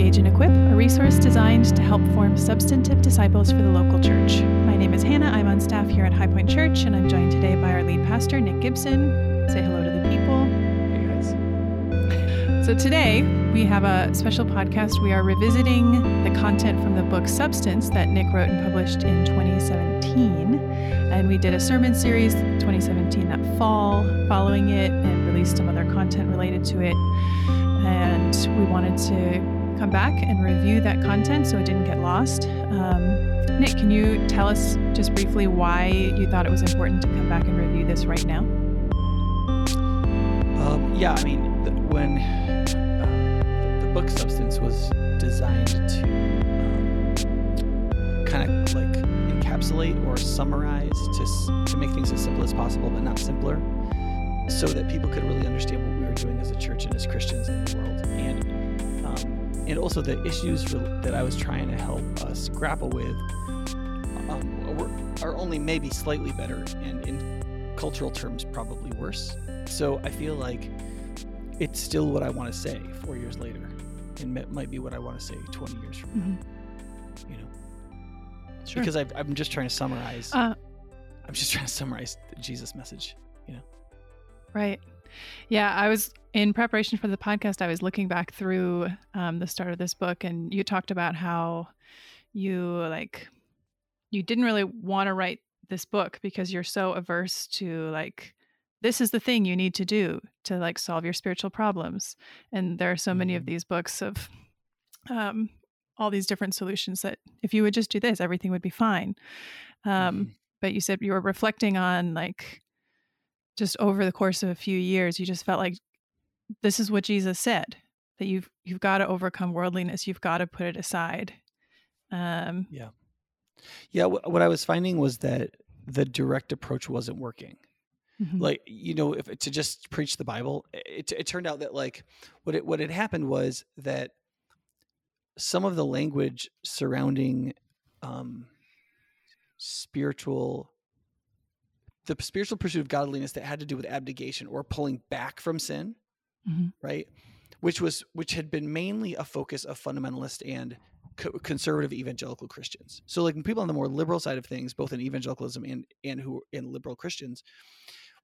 Engage and Equip, a resource designed to help form substantive disciples for the local church. My name is Hannah. I'm on staff here at High Point Church, and I'm joined today by our lead pastor, Nic Gibson. Say hello to the people. Hey guys. So, today we have a special podcast. We are revisiting the content from the book Substance that Nic wrote and published in 2017. And we did a sermon series 2017 that fall following it and released some other content related to it. And we wanted to come back and review that content so it didn't get lost. Um, Nic, can you tell us just briefly why you thought it was important to come back and review this right now? Um, yeah, I mean, the, when uh, the, book Substance was designed to um, kind of like encapsulate or summarize to, to make things as simple as possible, but not simpler, so that people could really understand what we were doing as a church and as Christians in the world. And, and also the issues rel- that I was trying to help us grapple with um, were, are only maybe slightly better and in cultural terms probably worse. So I feel like it's still what I want to say four years later, and it might be what I want to say 20 years from now. Mm-hmm. You know, Sure. because I've, I'm just trying to summarize. Uh, I'm just trying to summarize the Jesus message. You know, Right. Yeah, I was in preparation for the podcast. I was looking back through um, the start of this book, and you talked about how you like you didn't really want to write this book because you're so averse to like this is the thing you need to do to like solve your spiritual problems, and there are so many of Mhm. these books of um, all these different solutions that if you would just do this, everything would be fine. Um, Mhm. But you said you were reflecting on like just over the course of a few years, you just felt like this is what Jesus said that you've you've got to overcome worldliness, you've got to put it aside. Um, Yeah, wh- what I was finding was that the direct approach wasn't working. mhm, like you know if to just preach the bible it, it turned out that like what it what had happened was that some of the language surrounding um spiritual the spiritual pursuit of godliness that had to do with abnegation or pulling back from sin mhm, right? Which was which had been mainly a focus of fundamentalist and co- conservative evangelical christians. So like people on the more liberal side of things both in evangelicalism and and who in liberal christians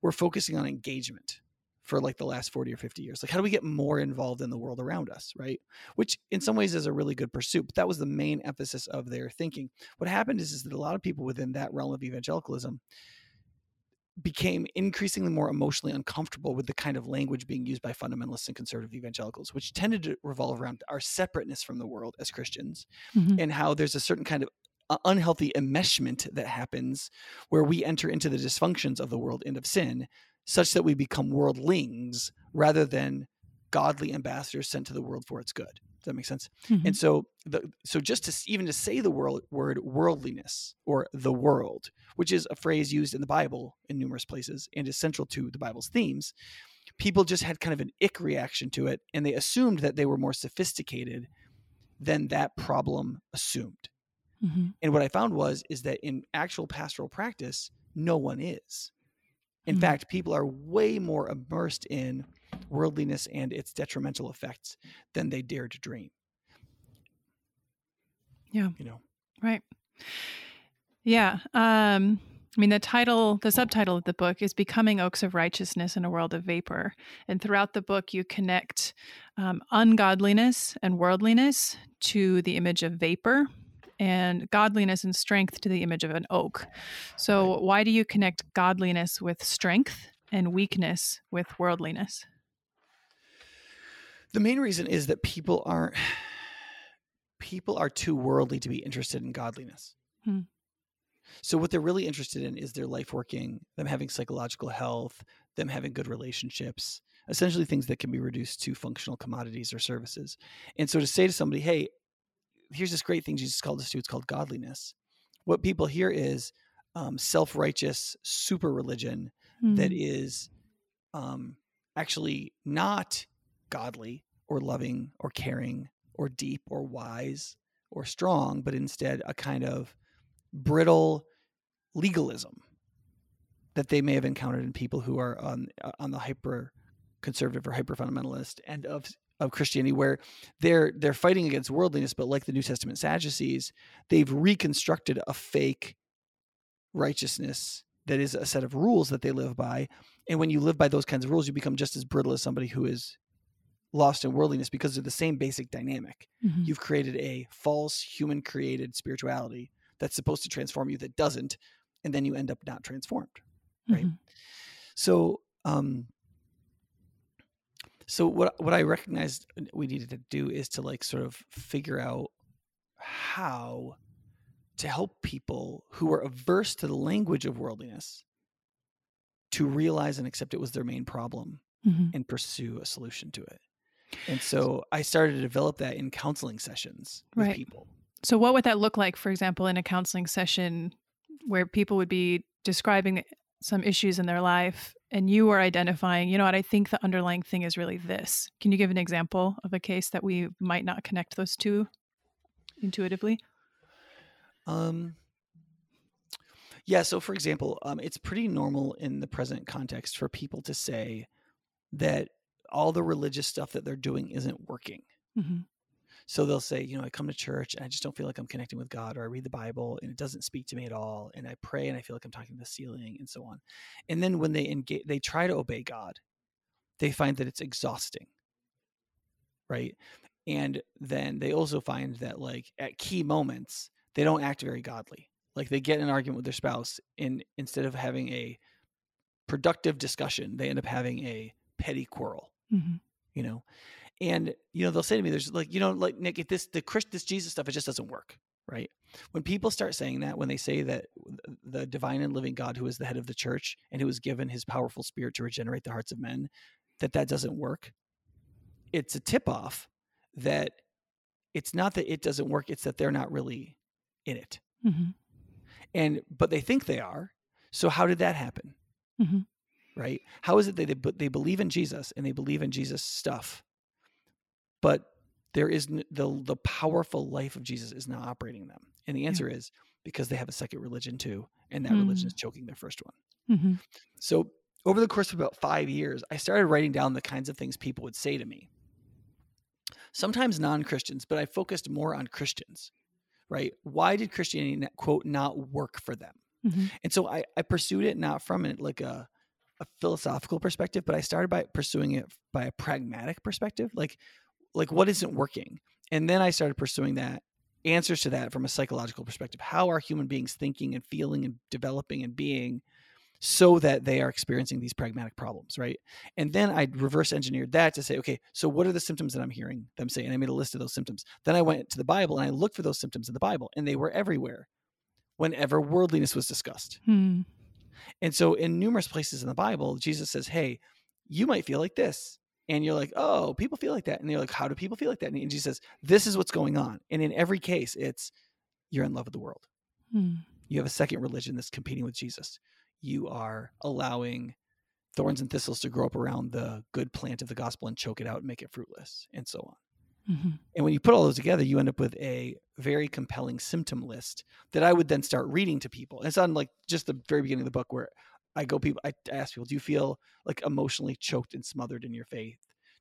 were focusing on engagement for like the last 40 or 50 years. Like how do we get more involved in the world around us right? Which in some ways is a really good pursuit but that was the main emphasis of their thinking. What happened is, is that a lot of people within that realm of evangelicalism became increasingly more emotionally uncomfortable with the kind of language being used by fundamentalists and conservative evangelicals, which tended to revolve around our separateness from the world as Christians mhm, and how there's a certain kind of uh, unhealthy enmeshment that happens where we enter into the dysfunctions of the world and of sin such that we become worldlings rather than godly ambassadors sent to the world for its good. Does that make sense? mhm, And so, the, so just to even to say the world, word worldliness or the world, which is a phrase used in the Bible in numerous places and is central to the Bible's themes, people just had kind of an ick reaction to it, and they assumed that they were more sophisticated than that problem assumed. mhm, And what I found was is that in actual pastoral practice, no one is. In Mhm. fact, people are way more immersed in worldliness and its detrimental effects than they dared to dream. Yeah. You know. right. Yeah. Um, I mean, the title, the subtitle of the book is Becoming Oaks of Righteousness in a World of Vapor. And throughout the book, you connect um, ungodliness and worldliness to the image of vapor and godliness and strength to the image of an oak. So, why do you connect godliness with strength and weakness with worldliness? The main reason is that people aren't people are too worldly to be interested in godliness. Hmm. So what they're really interested in is their life working, them having psychological health, them having good relationships, essentially things that can be reduced to functional commodities or services. And so to say to somebody, "Hey, here's this great thing Jesus called us to, it's called godliness." What people hear is um, self-righteous super religion that Mm, is um, actually not godly or loving or caring or deep or wise or strong, but instead a kind of brittle legalism that they may have encountered in people who are on uh, on the hyper conservative or hyper fundamentalist end of of Christianity where they're they're fighting against worldliness, but like the New Testament Sadducees, they've reconstructed a fake righteousness that is a set of rules that they live by. And when you live by those kinds of rules, you become just as brittle as somebody who is lost in worldliness because they're the same basic dynamic. Mm-hmm. You've created a false human created spirituality that's supposed to transform you that doesn't, and then you end up not transformed. Right. Mhm. So um so what what I recognized we needed to do is to like sort of figure out how to help people who are averse to the language of worldliness to realize and accept it was their main problem Mhm. and pursue a solution to it. And so I started to develop that in counseling sessions with Right. people. So, what would that look like, for example, in a counseling session where people would be describing some issues in their life and you are identifying, you know what, I think the underlying thing is really this? Can you give an example of a case that we might not connect those two intuitively? Um, yeah. So, for example, um, it's pretty normal in the present context for people to say that all the religious stuff that they're doing isn't working. hmm So they'll say, you know, I come to church and I just don't feel like I'm connecting with God, or I read the Bible and it doesn't speak to me at all, and I pray and I feel like I'm talking to the ceiling, and so on. And then when they engage, they try to obey God, they find that it's exhausting, right? And then they also find that, like at key moments, they don't act very godly. Like they get in an argument with their spouse, and instead of having a productive discussion, they end up having a petty quarrel hmm you know? And you know they'll say to me there's like you know like Nic if this the Christ, this jesus stuff it just doesn't work right? When people start saying that when they say that the divine and living god who is the head of the church and who has given his powerful spirit to regenerate the hearts of men that that doesn't work it's a tip off that it's not that it doesn't work it's that they're not really in it. Hmm and but they think they are so how did that happen? Mhm. Right? How is it that they, they believe in jesus and they believe in jesus stuff but there is n- the the powerful life of jesus is not operating them? And the Yeah. answer is because they have a second religion too and that religion is choking their first one. Hmm so over the course of about five years i started writing down the kinds of things people would say to me. Sometimes non-christians but i focused more on christians right? Why did christianity quote not work for them? Hmm and so I, I pursued it not from it like a, a philosophical perspective, but I started by pursuing it by a pragmatic perspective, like like what isn't working. And then I started pursuing that answers to that from a psychological perspective. How are human beings thinking and feeling and developing and being so that they are experiencing these pragmatic problems, right? And then I reverse engineered that to say, okay, so what are the symptoms that I'm hearing them say? And I made a list of those symptoms. Then I went to the Bible and I looked for those symptoms in the Bible, and they were everywhere whenever worldliness was discussed. hmm And so, in numerous places in the Bible, Jesus says, Hey, you might feel like this. And you're like, Oh, people feel like that. And you're like, How do people feel like that? And Jesus says, This is what's going on. And in every case, it's you're in love with the world. hmm You have a second religion that's competing with Jesus. You are allowing thorns and thistles to grow up around the good plant of the gospel and choke it out and make it fruitless, and so on. Hmm And when you put all those together, you end up with a very compelling symptom list that I would then start reading to people. And it's on like just the very beginning of the book where I go people I ask people, do you feel like emotionally choked and smothered in your faith?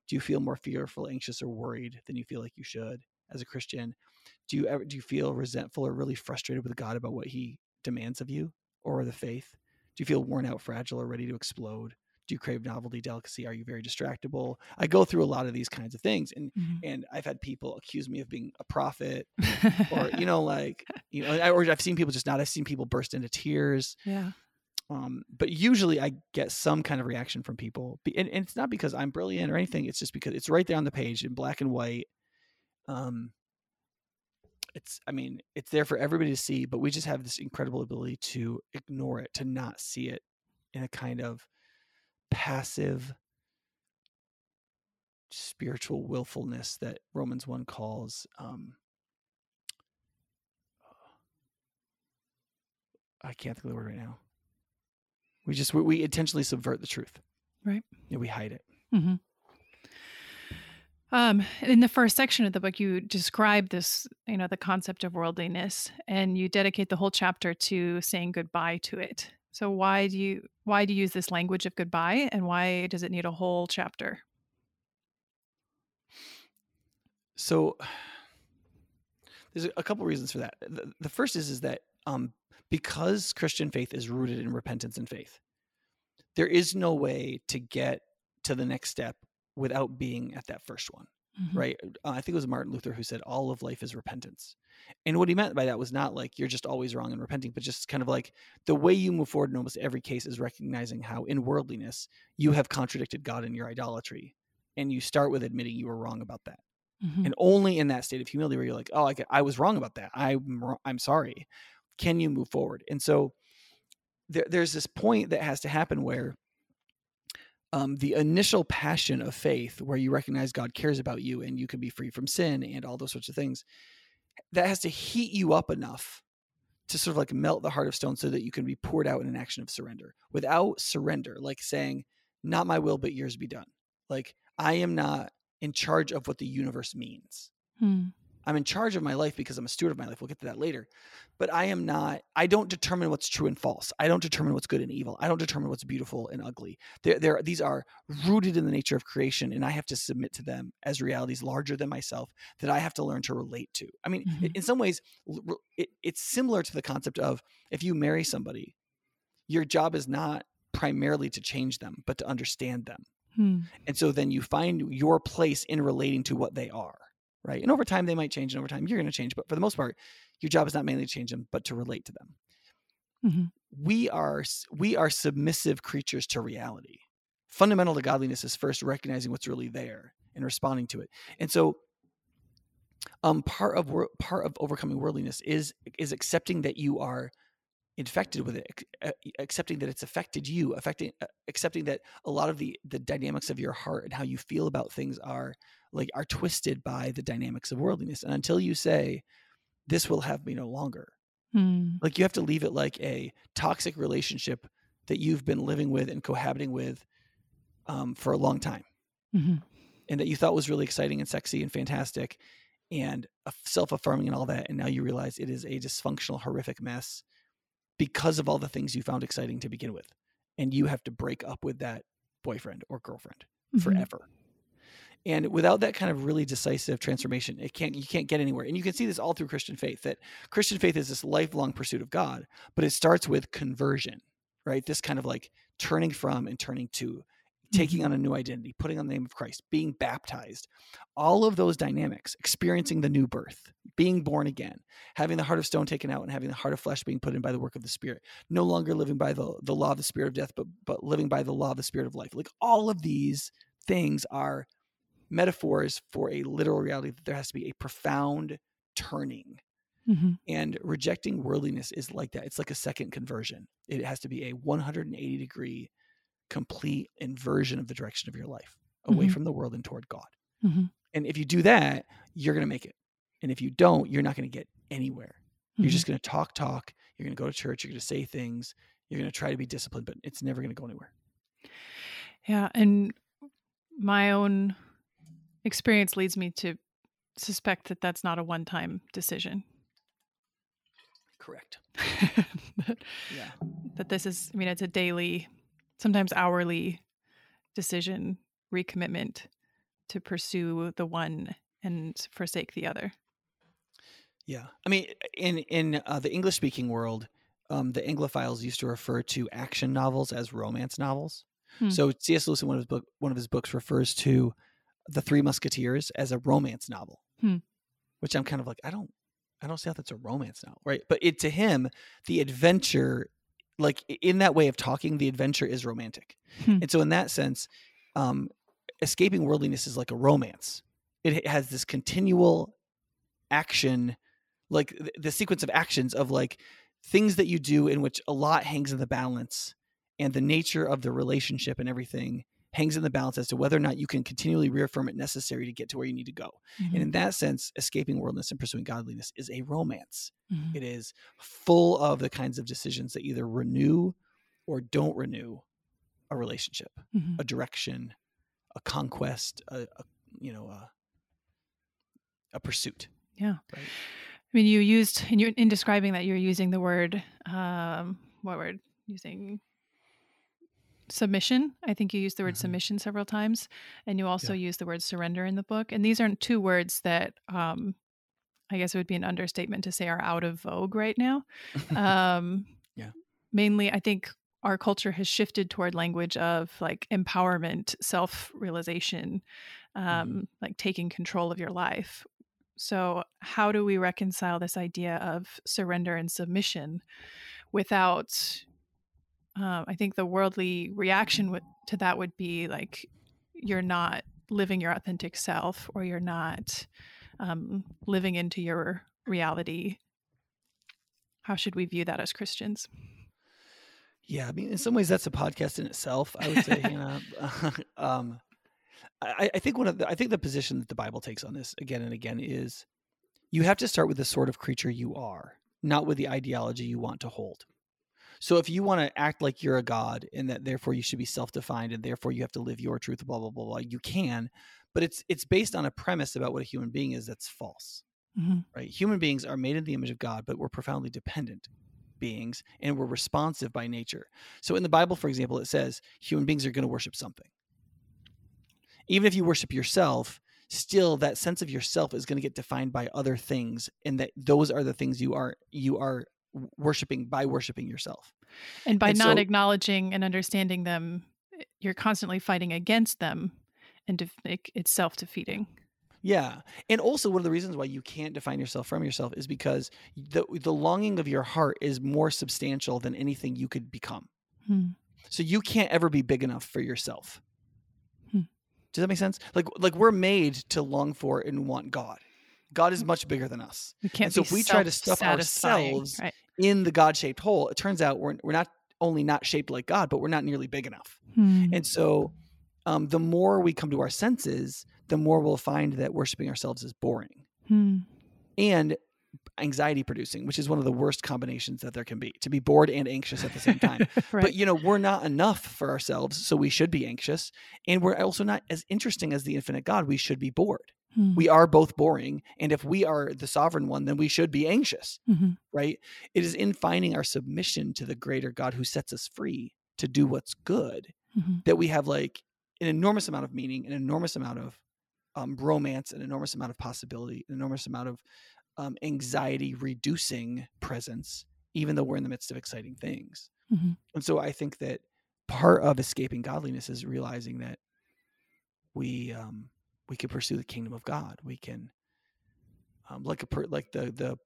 Do you feel more fearful, anxious, or worried than you feel like you should as a Christian? Do you ever do you feel resentful or really frustrated with God about what he demands of you or the faith? Do you feel worn out, fragile, or ready to explode? Do you crave novelty, delicacy? Are you very distractible? I go through a lot of these kinds of things and hmm and I've had people accuse me of being a prophet, or you know, like you know, I- or I've seen people just not. I've seen people burst into tears. yeah. Um, but usually I get some kind of reaction from people, Be- and, and it's not because I'm brilliant or anything. It's just because it's right there on the page in black and white. Um, it's, I mean, it's there for everybody to see, but we just have this incredible ability to ignore it, to not see it in a kind of passive spiritual willfulness that Romans 1 calls um I can't think of the word right now. We just we, we intentionally subvert the truth. Right. Yeah, we hide it. hmm Um, in the first section of the book, you describe this, you know, the concept of worldliness, and you dedicate the whole chapter to saying goodbye to it. So why do you why do you use this language of goodbye, and why does it need a whole chapter? So there's a couple reasons for that. The, the first is is that um, because Christian faith is rooted in repentance and faith, there is no way to get to the next step without being at that first one. Mm-hmm. Right. Uh, I think it was Martin Luther who said all of life is repentance. And what he meant by that was not like you're just always wrong and repenting, but just kind of like the way you move forward in almost every case is recognizing how in worldliness you have contradicted God in your idolatry. And you start with admitting you were wrong about that. Mm-hmm. And only in that state of humility where you're like, oh, I, I was wrong about that. I'm, I'm sorry. Can you move forward? And so there, there's this point that has to happen where um, the initial passion of faith, where you recognize God cares about you and you can be free from sin and all those sorts of things, that has to heat you up enough to sort of like melt the heart of stone so that you can be poured out in an action of surrender. Without surrender, like saying, not my will, but yours be done. Like, I am not in charge of what the universe means. Hmm. I'm in charge of my life because I'm a steward of my life. We'll get to that later. But I am not, I don't determine what's true and false. I don't determine what's good and evil. I don't determine what's beautiful and ugly. There, there, these are rooted in the nature of creation, and I have to submit to them as realities larger than myself that I have to learn to relate to. I mean, mm-hmm. in some ways, it, it's similar to the concept of if you marry somebody, your job is not primarily to change them, but to understand them. Hmm. And so then you find your place in relating to what they are right? And over time, they might change, and over time, you're going to change. But for the most part, your job is not mainly to change them, but to relate to them. Mm-hmm. We are we are submissive creatures to reality. Fundamental to godliness is first recognizing what's really there and responding to it. And so, um, part of part of overcoming worldliness is is accepting that you are infected with it accepting that it's affected you affecting accepting that a lot of the the dynamics of your heart and how you feel about things are like are twisted by the dynamics of worldliness and until you say this will have me no longer hmm. like you have to leave it like a toxic relationship that you've been living with and cohabiting with um, for a long time mm-hmm. and that you thought was really exciting and sexy and fantastic and self-affirming and all that and now you realize it is a dysfunctional horrific mess because of all the things you found exciting to begin with. And you have to break up with that boyfriend or girlfriend mm-hmm. forever. And without that kind of really decisive transformation, it can't you can't get anywhere. And you can see this all through Christian faith that Christian faith is this lifelong pursuit of God, but it starts with conversion, right? This kind of like turning from and turning to taking mm-hmm. on a new identity, putting on the name of Christ, being baptized, all of those dynamics, experiencing the new birth, being born again, having the heart of stone taken out and having the heart of flesh being put in by the work of the Spirit, no longer living by the, the law of the spirit of death, but but living by the law of the spirit of life. Like all of these things are metaphors for a literal reality that there has to be a profound turning. Mm-hmm. And rejecting worldliness is like that. It's like a second conversion. It has to be a 180 degree complete inversion of the direction of your life away mm-hmm. from the world and toward God. Mm-hmm. And if you do that, you're going to make it. And if you don't, you're not going to get anywhere. Mm-hmm. You're just going to talk, talk. You're going to go to church. You're going to say things. You're going to try to be disciplined, but it's never going to go anywhere. Yeah. And my own experience leads me to suspect that that's not a one time decision. Correct. that, yeah. That this is, I mean, it's a daily sometimes hourly decision recommitment to pursue the one and forsake the other. Yeah, I mean, in in uh, the English speaking world, um, the Anglophiles used to refer to action novels as romance novels. Hmm. So C.S. Lewis in one of his book one of his books refers to the Three Musketeers as a romance novel, hmm. which I'm kind of like I don't I don't see how that's a romance novel, right? But it to him, the adventure like in that way of talking, the adventure is romantic. Hmm. And so in that sense, um, escaping worldliness is like a romance. It has this continual action, like the sequence of actions of like things that you do in which a lot hangs in the balance and the nature of the relationship and everything hangs in the balance as to whether or not you can continually reaffirm it necessary to get to where you need to go. Mm-hmm. And in that sense, escaping worldliness and pursuing godliness is a romance. Mm-hmm. It is full of the kinds of decisions that either renew or don't renew a relationship, mm-hmm. a direction, a conquest, a, a you know, a, a pursuit. Yeah. Right? I mean, you used in, your, in describing that you're using the word, um, what word? Using submission. I think you use the word Mhm. submission several times, and you also Yeah. use the word surrender in the book. And these aren't two words that um, I guess it would be an understatement to say are out of vogue right now. Um, Yeah. Mainly, I think our culture has shifted toward language of like empowerment, self realization, um, like taking control of your life. So, how do we reconcile this idea of surrender and submission without? Um, I think the worldly reaction would, to that would be like you're not living your authentic self, or you're not um, living into your reality. How should we view that as Christians? Yeah, I mean, in some ways, that's a podcast in itself. I would say, you know, um, I, I think one of the, I think the position that the Bible takes on this again and again is you have to start with the sort of creature you are, not with the ideology you want to hold. So if you want to act like you're a god and that therefore you should be self-defined and therefore you have to live your truth, blah blah blah blah, you can, but it's it's based on a premise about what a human being is that's false Mm-hmm. right? Human beings are made in the image of God, but we're profoundly dependent beings and we're responsive by nature. So in the Bible, for example, it says human beings are going to worship something. Even if you worship yourself, still that sense of yourself is going to get defined by other things and that those are the things you are you are worshiping by worshiping yourself. And by And not so- acknowledging and understanding them, you're constantly fighting against them, and def- it's self defeating. Yeah. And also one of the reasons why you can't define yourself from yourself is because the the longing of your heart is more substantial than anything you could become. Hmm. So you can't ever be big enough for yourself. Hmm. Does that make sense? Like like we're made to long for and want God. God is much bigger than us. We can't. And so be if we try to stuff ourselves right? In the God-shaped hole, it turns out we're we're not only not shaped like God, but we're not nearly big enough. Hmm. And so um, the more we come to our senses, the more we'll find that worshiping ourselves is boring Hmm. and anxiety producing, which is one of the worst combinations that there can be to be bored and anxious at the same time. right. But you know, we're not enough for ourselves, so we should be anxious. And we're also not as interesting as the infinite God. We should be bored. Hmm. We are both boring. And if we are the sovereign one, then we should be anxious, Mhm. right? It is in finding our submission to the greater God who sets us free to do what's good Mhm. that we have like an enormous amount of meaning, an enormous amount of um, romance, an enormous amount of possibility, an enormous amount of um, anxiety reducing presence, even though we're in the midst of exciting things. Mhm. And so I think that part of escaping godliness is realizing that we um, we can pursue the kingdom of God. We can um, like a per, like the the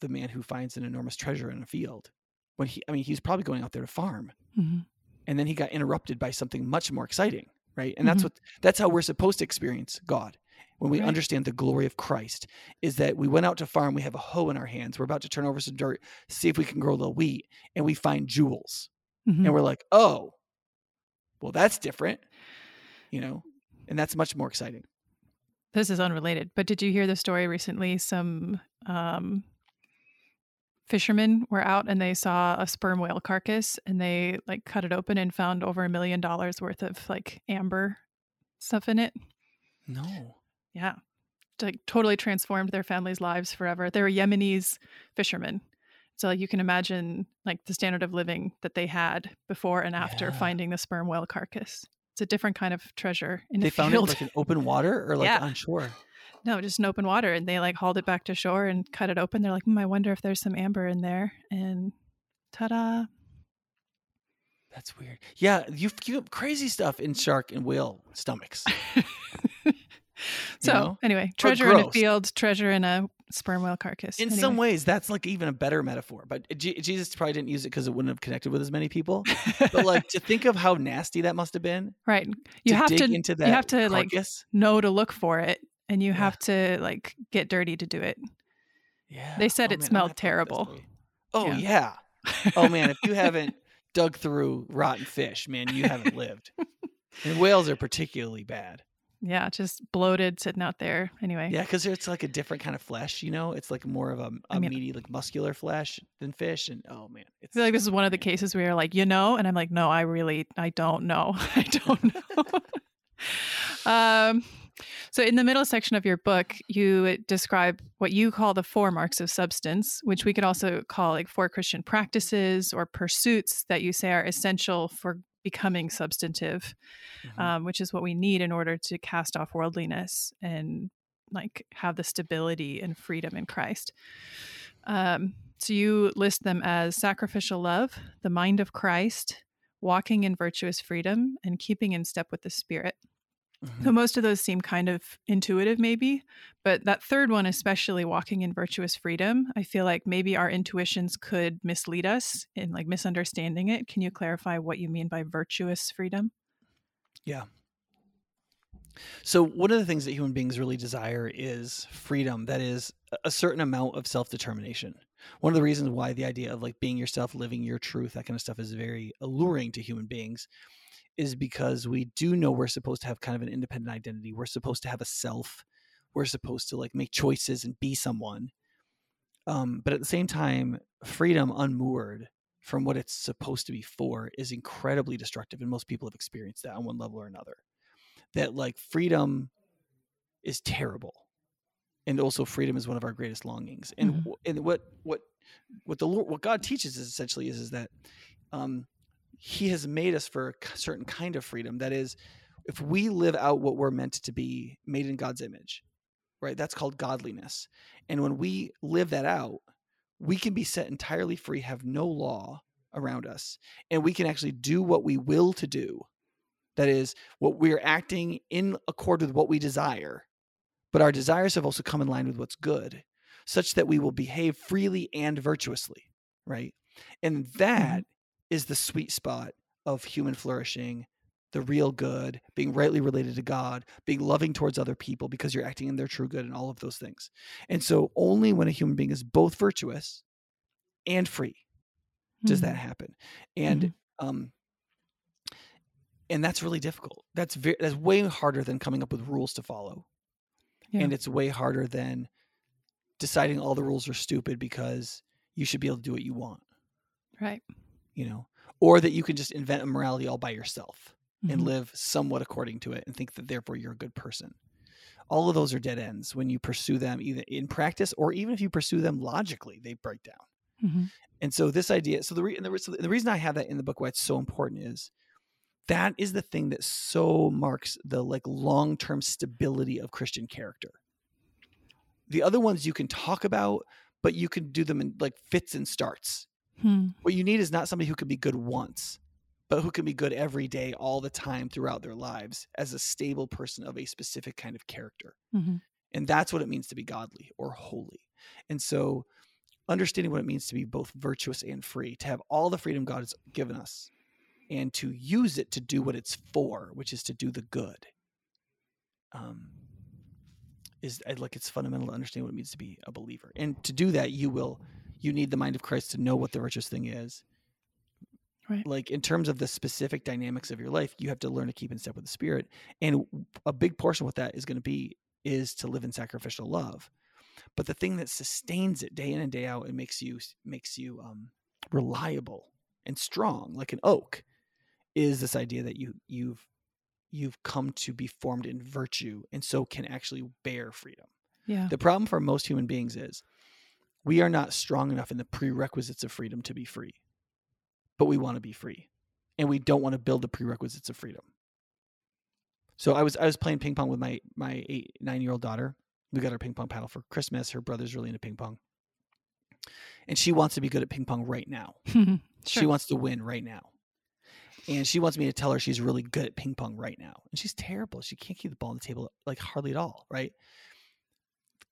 the man who finds an enormous treasure in a field. When he, I mean, he's probably going out there to farm, Mhm. and then he got interrupted by something much more exciting right and that's Mhm. what that's how we're supposed to experience god when we Right. understand the glory of christ is that we went out to farm we have a hoe in our hands we're about to turn over some dirt see if we can grow a little wheat and we find jewels Mhm. and we're like oh well that's different you know and that's much more exciting This is unrelated, but did you hear the story recently? Some um, fishermen were out and they saw a sperm whale carcass and they like cut it open and found over a million dollars worth of like amber stuff in it. no Yeah. Like totally transformed their families' lives forever. They were Yemenis fishermen. So like, you can imagine like the standard of living that they had before and after Yeah. finding the sperm whale carcass. It's a different kind of treasure in the they found it like in open water or like Yeah. on shore No, just in open water. And they like hauled it back to shore and cut it open. They're like, hmm, I wonder if there's some amber in there. And ta da. that's weird yeah you, you crazy stuff in shark and whale stomachs so, know? anyway, treasure in a field, treasure in a sperm whale carcass. in Anyway. some ways that's like even a better metaphor but Je- jesus probably didn't use it because it wouldn't have connected with as many people but like to think of how nasty that must have been right. You to have dig to into that you have to like carcass. know to look for it and you Yeah. have to like get dirty to do it. yeah they said Oh, it man, smelled gonna have to look terrible. oh Yeah. yeah. oh man if you haven't dug through rotten fish man you haven't lived and whales are particularly bad yeah, just bloated sitting out there. Anyway. yeah because it's like a different kind of flesh you know it's like more of a, a I mean- meaty like muscular flesh than fish and oh man I feel like this is one of the cases where you're like, you know, and I'm like, no, I really, I don't know. I don't know. um, so in the middle section of your book, you describe what you call the four marks of substance, which we could also call like four Christian practices or pursuits that you say are essential for becoming substantive, Mhm. um, which is what we need in order to cast off worldliness and like have the stability and freedom in Christ. Um, so you list them as sacrificial love, the mind of Christ, walking in virtuous freedom, and keeping in step with the Spirit. Mhm. So most of those seem kind of intuitive, maybe, but that third one, especially walking in virtuous freedom, I feel like maybe our intuitions could mislead us in like misunderstanding it. Can you clarify what you mean by virtuous freedom? Yeah. So one of the things that human beings really desire is freedom. That is a- a certain amount of self-determination. One of the reasons why the idea of like being yourself, living your truth, that kind of stuff is very alluring to human beings is because we do know we're supposed to have kind of an independent identity. We're supposed to have a self. We're supposed to like make choices and be someone. Um, but at the same time, freedom unmoored from what it's supposed to be for is incredibly destructive. And most people have experienced that on one level or another. That like freedom is terrible. And also freedom is one of our greatest longings. And Mhm. and what what what the Lord what God teaches is essentially is, is that um he has made us for a certain kind of freedom. That is, if we live out what we're meant to be, made in God's image, right? That's called godliness. And when we live that out, we can be set entirely free, have no law around us, and we can actually do what we will to do. That is, what we're acting in accord with what we desire, but our desires have also come in line with what's good, such that we will behave freely and virtuously, right? And that mm-hmm. Is the sweet spot of human flourishing, the real good, being rightly related to God, being loving towards other people because you're acting in their true good and all of those things. And so only when a human being is both virtuous and free does that Mhm. happen. And Mhm. um and that's really difficult. That's very that's way harder than coming up with rules to follow. Yeah. And it's way harder than deciding all the rules are stupid because you should be able to do what you want, Right. You know, or that you can just invent a morality all by yourself and Mhm. live somewhat according to it and think that therefore you're a good person. All of those are dead ends when you pursue them either in practice or even if you pursue them logically, they break down. Mhm. And so this idea, so the, re, and the, so the reason I have that in the book, why it's so important is that is the thing that so marks the like long-term stability of Christian character. The other ones you can talk about, but you can do them in like fits and starts. Hmm. What you need is not somebody who can be good once, but who can be good every day, all the time throughout their lives as a stable person of a specific kind of character. Mhm. And that's what it means to be godly or holy. And so, understanding what it means to be both virtuous and free, to have all the freedom God has given us, and to use it to do what it's for, which is to do the good, um, is like it's fundamental to understand what it means to be a believer. And to do that, you will you need the mind of Christ to know what the virtuous thing is. Right. Like in terms of the specific dynamics of your life, you have to learn to keep in step with the Spirit. And a big portion of what that is going to be is to live in sacrificial love. But the thing that sustains it day in and day out and makes you makes you um, reliable and strong, like an oak, is this idea that you you've you've come to be formed in virtue and so can actually bear freedom. Yeah. The problem for most human beings is we are not strong enough in the prerequisites of freedom to be free, but we want to be free, and we don't want to build the prerequisites of freedom. So I was I was playing ping pong with my my eight nine year old daughter. We got her ping pong paddle for Christmas. Her brother's really into ping pong, and she wants to be good at ping pong right now. She wants to win right now. And she wants me to tell her she's really good at ping pong right now. And she's terrible. She can't keep the ball on the table like hardly at all, right?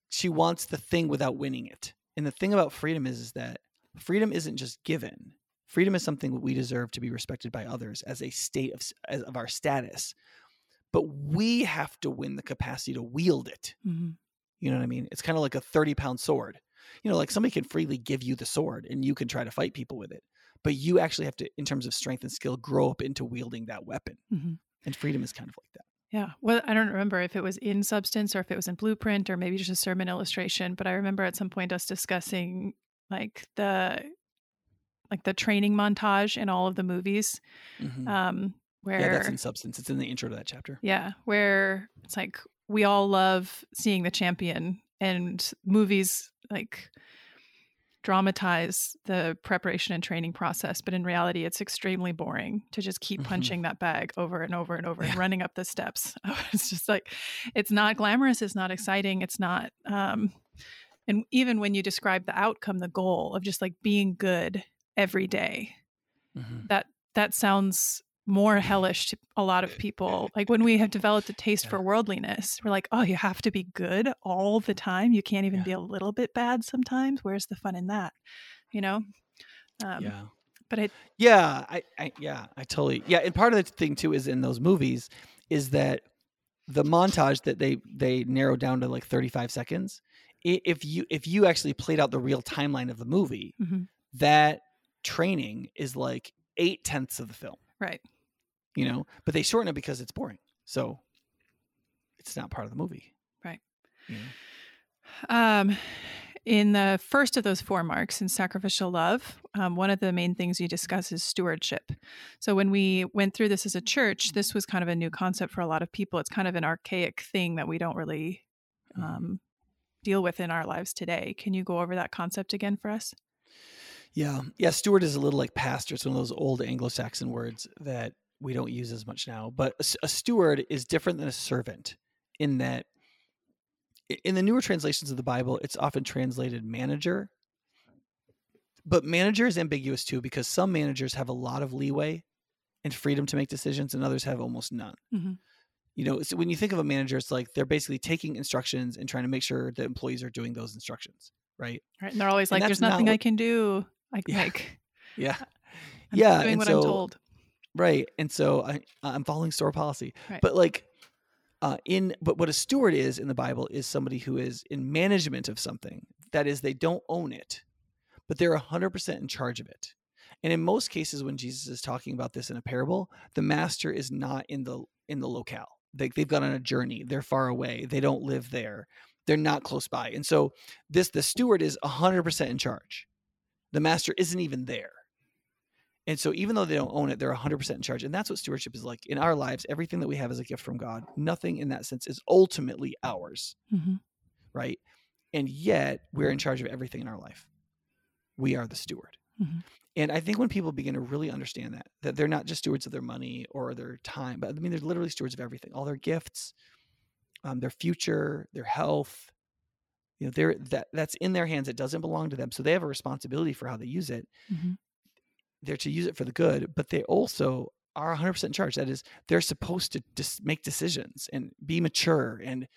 She wants the thing without winning it. And the thing about freedom is, is that freedom isn't just given. Freedom is something that we deserve to be respected by others as a state of, as, of our status. But we have to win the capacity to wield it. Mhm. You know what I mean? It's kind of like a 30 pound sword. You know, like somebody can freely give you the sword and you can try to fight people with it. But you actually have to, in terms of strength and skill, grow up into wielding that weapon. Mhm. And freedom is kind of like that. Yeah. Well, I don't remember if it was in substance or if it was in blueprint or maybe just a sermon illustration, but I remember at some point us discussing like the like the training montage in all of the movies Mhm. um where yeah, that's in substance. It's in the intro to that chapter. Yeah, where it's like we all love seeing the champion and movies like dramatize the preparation and training process, but in reality, it's extremely boring to just keep Mhm. punching that bag over and over and over and running up the steps. it's just like, it's not glamorous. It's not exciting. It's not, um, and even when you describe the outcome, the goal of just like being good every day, Mhm. that that sounds more hellish to a lot of people. Like when we have developed a taste Yeah. for worldliness, we're like, oh, you have to be good all the time. You can't even Yeah. be a little bit bad sometimes. Where's the fun in that? You know? Um, yeah. But it, Yeah, I, I yeah, I totally yeah. And part of the thing too is in those movies is that the montage that they they narrow down to like 35 seconds. If you if you actually played out the real timeline of the movie, mhm, that training is like eight tenths of the film. right. You know, but they shorten it because it's boring. So it's not part of the movie. Right. You know? Um, in the first of those four marks in sacrificial love, um, one of the main things you discuss is stewardship. So when we went through this as a church, this was kind of a new concept for a lot of people. It's kind of an archaic thing that we don't really Mhm. um, deal with in our lives today. Can you go over that concept again for us? Yeah. Yeah. Steward is a little like pastor. It's one of those old Anglo Saxon words that we don't use as much now. But a steward is different than a servant in that in the newer translations of the Bible, it's often translated manager. But manager is ambiguous too because some managers have a lot of leeway and freedom to make decisions, and others have almost none. Mhm. You know, so when you think of a manager, it's like they're basically taking instructions and trying to make sure the employees are doing those instructions, right? Right. And they're always like, there's nothing not I can do. I Yeah. like, Yeah. I'm yeah. doing and what so, I'm told. Right. And so I I'm following store policy. Right. But like uh in but what a steward is in the Bible is somebody who is in management of something. That is they don't own it, but they're 100% in charge of it. And in most cases when Jesus is talking about this in a parable, the master is not in the in the locale. They they've gone on a journey. They're far away. They don't live there. They're not close by. And so this the steward is 100% in charge. The master isn't even there. And so, even though they don't own it, they're 100% in charge. And that's what stewardship is like in our lives. Everything that we have is a gift from God. Nothing in that sense is ultimately ours, Mhm. right? And yet, we're in charge of everything in our life. We are the steward. Mhm. And I think when people begin to really understand that, that they're not just stewards of their money or their time, but I mean, they're literally stewards of everything all their gifts, um, their future, their health. You know, they're that that's in their hands. It doesn't belong to them. So they have a responsibility for how they use it Mhm. They're to use it for the good, but they also are 100% in charge. That is, they're supposed to just make decisions and be mature and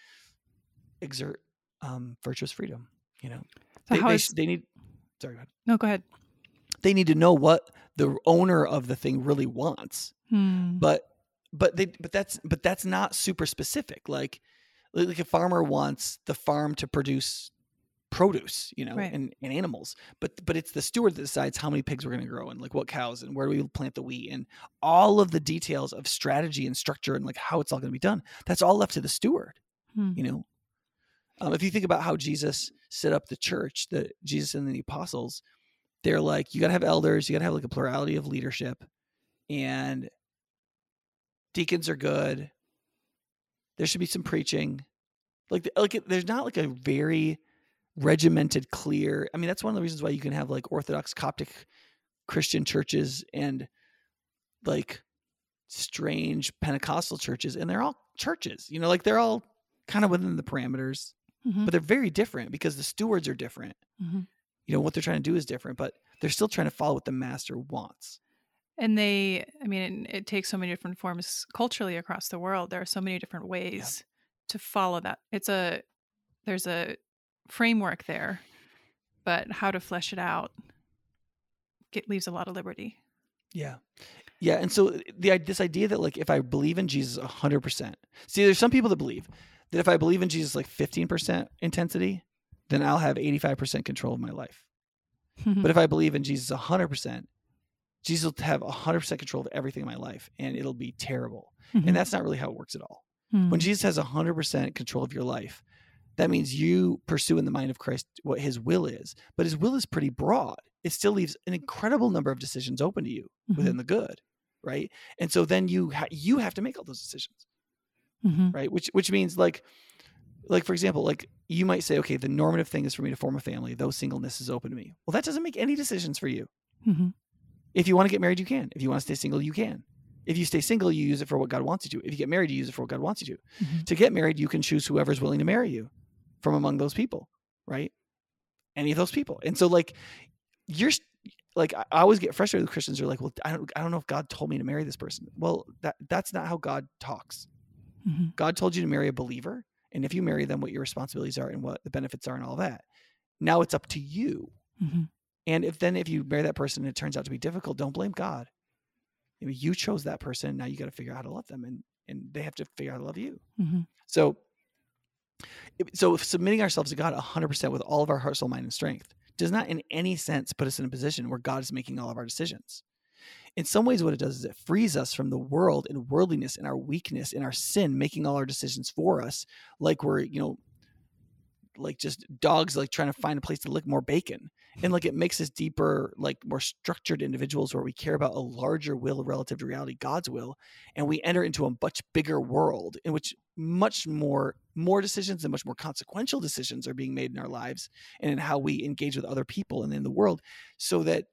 exert um, virtuous freedom. You know, So they, they, is- they need. Sorry, go ahead. no, go ahead. They need to know what the owner of the thing really wants, Hmm. but but they but that's but that's not super specific. Like like a farmer wants the farm to produce produce, you know, Right. and, and animals. But but it's the steward that decides how many pigs we're going to grow and like what cows and where do we plant the wheat and all of the details of strategy and structure and like how it's all going to be done. That's all left to the steward, Hmm. you know. Um, if you think about how Jesus set up the church, the Jesus and the apostles, they're like you got to have elders, you got to have like a plurality of leadership, and deacons are good. There should be some preaching, like like there's not like a very regimented, clear. I mean, that's one of the reasons why you can have like Orthodox Coptic Christian churches and like strange Pentecostal churches, and they're all churches. You know, like they're all kind of within the parameters, Mhm. but they're very different because the stewards are different. Mhm. You know, what they're trying to do is different, but they're still trying to follow what the master wants. And they, I mean, it, it takes so many different forms culturally across the world. There are so many different ways to follow that. It's a, there's a framework there, but how to flesh it out get, leaves a lot of liberty. Yeah. Yeah, and so uh, the this idea that like if I believe in Jesus 100%. See, there's some people that believe that if I believe in Jesus like 15% intensity, then I'll have 85% control of my life. But if I believe in Jesus 100%, Jesus will have 100% control of everything in my life and it'll be terrible. Mhm. And that's not really how it works at all. Hmm. When Jesus has 100% control of your life, that means you pursue in the mind of Christ what his will is. But his will is pretty broad. It still leaves an incredible number of decisions open to you Mhm. within the good, right? And so then you ha- you have to make all those decisions, Mhm. right? Which which means like like for example, like you might say, okay, the normative thing is for me to form a family, though singleness is open to me. Well, that doesn't make any decisions for you. Mhm. If you want to get married, you can. If you want to stay single, you can. If you stay single, you use it for what God wants you to. If you get married, you use it for what God wants you to. Mhm. To get married, you can choose whoever's willing to marry you from among those people, right? Any of those people. And so, like, you're like, I always get frustrated with Christians who are like, well, I don't, I don't know if God told me to marry this person. Well, that that's not how God talks. Mhm. God told you to marry a believer, and if you marry them, what your responsibilities are and what the benefits are and all that. Now it's up to you. Mhm. And if then if you marry that person and it turns out to be difficult, don't blame God. I mean, you chose that person. Now you got to figure out how to love them, and and they have to figure out how to love you. Mhm. So, so submitting ourselves to God 100% with all of our heart, soul, mind, and strength does not in any sense put us in a position where God is making all of our decisions. In some ways, what it does is it frees us from the world and worldliness and our weakness and our sin, making all our decisions for us, like we're, you know, like just dogs like trying to find a place to lick more bacon and like it makes us deeper like more structured individuals where we care about a larger will relative to reality god's will and we enter into a much bigger world in which much more more decisions and much more consequential decisions are being made in our lives and in how we engage with other people and in the world so that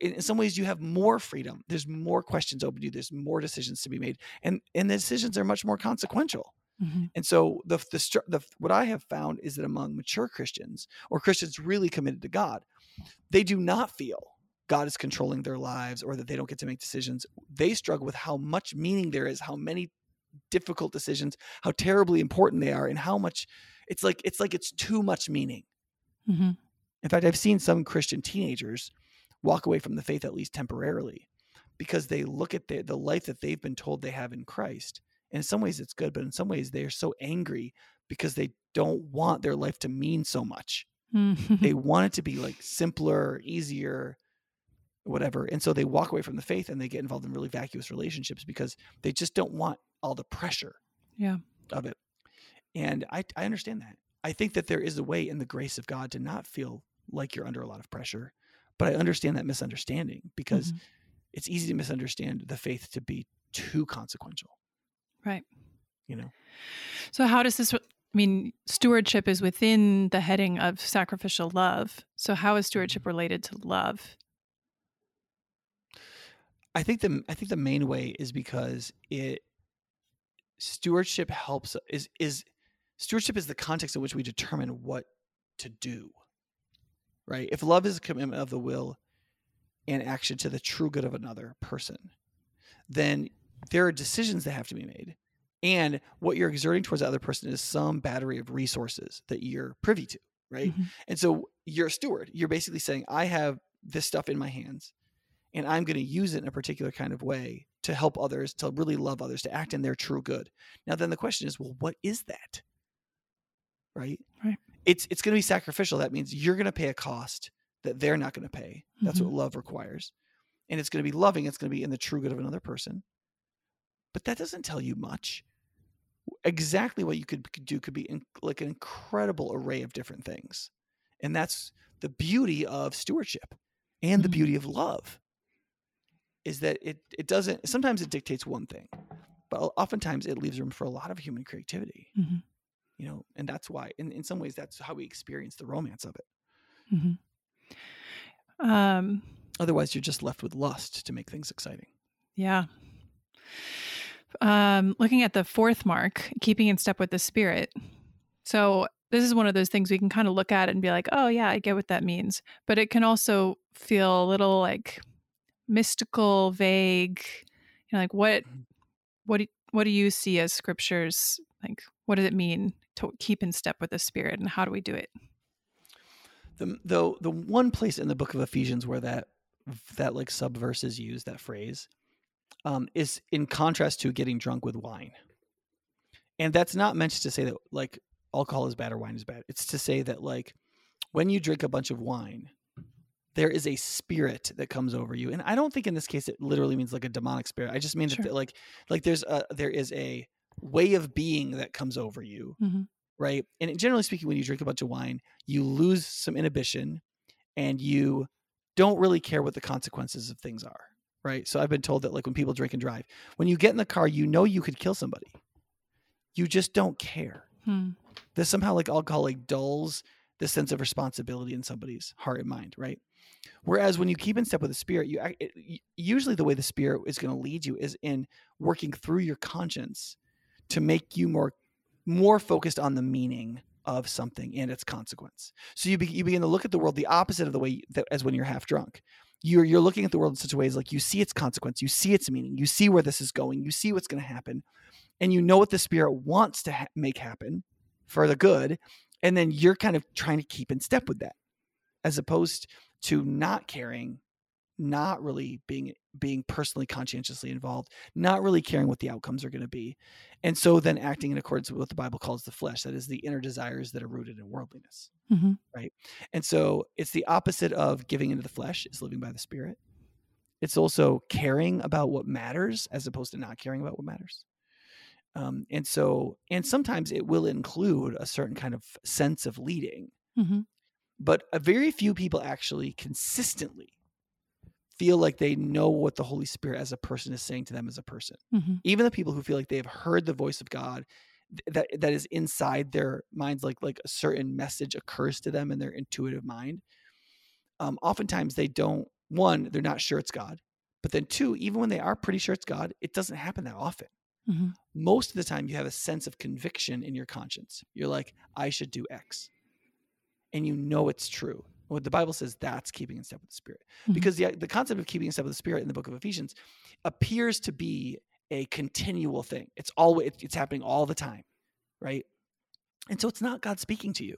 in, some ways you have more freedom there's more questions open to you there's more decisions to be made and and the decisions are much more consequential Mhm. and so the, the the what I have found is that among mature Christians or Christians really committed to God, they do not feel God is controlling their lives or that they don't get to make decisions. They struggle with how much meaning there is, how many difficult decisions, how terribly important they are, and how much it's like it's like it's too much meaning. Mhm. In fact, I've seen some Christian teenagers walk away from the faith at least temporarily because they look at the, the life that they've been told they have in Christ. And in some ways it's good, but in some ways they are so angry because they don't want their life to mean so much. They want it to be like simpler, easier, whatever. And so they walk away from the faith and they get involved in really vacuous relationships because they just don't want all the pressure Yeah. of it. And I, I understand that. I think that there is a way in the grace of God to not feel like you're under a lot of pressure. But I understand that misunderstanding because Mhm. it's easy to misunderstand the faith to be too consequential. Right. You know? So, how does this? I mean, stewardship is within the heading of sacrificial love. So, how is stewardship related to love? I think the I think the main way is because it stewardship helps is is stewardship is the context in which we determine what to do. Right? If love is a commitment of the will and action to the true good of another person, then there are decisions that have to be made. And what you're exerting towards the other person is some battery of resources that you're privy to, right? Mhm. And so you're a steward. You're basically saying, I have this stuff in my hands and I'm going to use it in a particular kind of way to help others, to really love others, to act in their true good. Now, then the question is, well, what is that? Right? Right. It's it's going to be sacrificial. That means you're going to pay a cost that they're not going to pay. That's what love requires. And it's going to be loving. It's going to be in the true good of another person. But that doesn't tell you much. Exactly what you could could do could be in, like an incredible array of different things. And that's the beauty of stewardship and the Mhm. beauty of love is that it it doesn't sometimes it dictates one thing but oftentimes it leaves room for a lot of human creativity Mhm. you know and that's why in, in some ways that's how we experience the romance of it Mhm. Um, otherwise you're just left with lust to make things exciting yeah. Um, looking at the fourth mark, keeping in step with the spirit. So this is one of those things we can kind of look at and be like, oh yeah, I get what that means. But it can also feel a little like mystical, vague. You know, like what Mhm. what do, what do you see as scriptures like what does it mean to keep in step with the spirit and how do we do it? the the the one place in the book of Ephesians where that that like subverse is used that phrase um, is in contrast to getting drunk with wine, and that's not meant to say that like alcohol is bad or wine is bad. It's to say that like when you drink a bunch of wine, there is a spirit that comes over you, and I don't think in this case it literally means like a demonic spirit. I just mean Sure. that like like there's a there is a way of being that comes over you Mhm. right? And generally speaking, when you drink a bunch of wine, you lose some inhibition and you don't really care what the consequences of things are, right? So I've been told that like when people drink and drive, when you get in the car, you know you could kill somebody. You just don't care. Hmm. This somehow like alcohol like dulls the sense of responsibility in somebody's heart and mind, right? Whereas when you keep in step with the spirit, you it, usually the way the spirit is going to lead you is in working through your conscience to make you more more focused on the meaning of something and its consequence. So you, be, you begin to look at the world the opposite of the way that, as when you're half drunk. You're you're looking at the world in such a way as like you see its consequence, you see its meaning, you see where this is going, you see what's going to happen, and you know what the spirit wants to ha- make happen for the good, and then you're kind of trying to keep in step with that, as opposed to not caring not really being being personally conscientiously involved, not really caring what the outcomes are going to be. And so then acting in accordance with what the Bible calls the flesh, that is the inner desires that are rooted in worldliness. Mm-hmm. Right. And so it's the opposite of giving into the flesh, is living by the spirit. It's also caring about what matters as opposed to not caring about what matters. Um, and so, and sometimes it will include a certain kind of sense of leading. Mm-hmm. But a very few people actually consistently feel like they know what the Holy Spirit as a person is saying to them as a person. Mm-hmm. Even the people who feel like they have heard the voice of God that that is inside their minds like like a certain message occurs to them in their intuitive mind um, oftentimes they don't one they're not sure it's god but then two even when they are pretty sure it's god it doesn't happen that often mm-hmm. most of the time you have a sense of conviction in your conscience you're like i should do x and you know it's true what the Bible says, that's keeping in step with the Spirit. Mm-hmm. Because the, the concept of keeping in step with the Spirit in the book of Ephesians appears to be a continual thing. It's always it's happening all the time, right? And so it's not God speaking to you.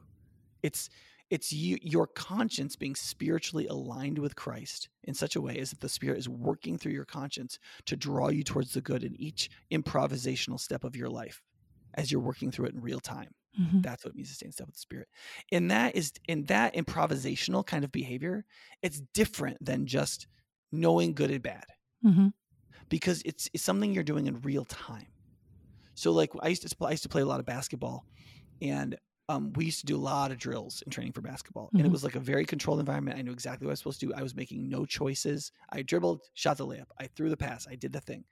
It's it's you your conscience being spiritually aligned with Christ in such a way as that the Spirit is working through your conscience to draw you towards the good in each improvisational step of your life as you're working through it in real time. Mm-hmm. That's what it means to stay in step with the spirit. And that is in that improvisational kind of behavior, it's different than just knowing good and bad. Mm-hmm. Because it's, it's something you're doing in real time. So like I used to I used to play a lot of basketball and um, we used to do a lot of drills in training for basketball. Mm-hmm. And it mm-hmm. was like a very controlled environment. I knew exactly what I was supposed to do. I was making no choices. I dribbled, shot the layup, I threw the pass, I did the thing.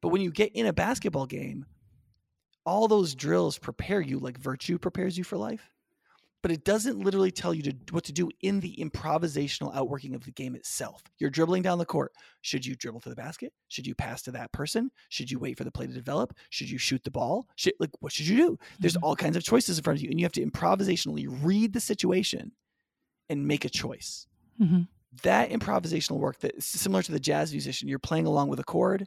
But when you get in a basketball game, all those drills prepare you like virtue prepares you for life but it doesn't literally tell you to, what to do in the improvisational outworking of the game itself. You're dribbling down the court. Should you dribble to the basket? Should you pass to that person? Should you wait for the play to develop? Should you shoot the ball? Should, like what should you do? There's mm-hmm. all kinds of choices in front of you, and you have to improvisationally read the situation and make a choice. Mm-hmm. That improvisational work that is similar to the jazz musician, you're playing along with a chord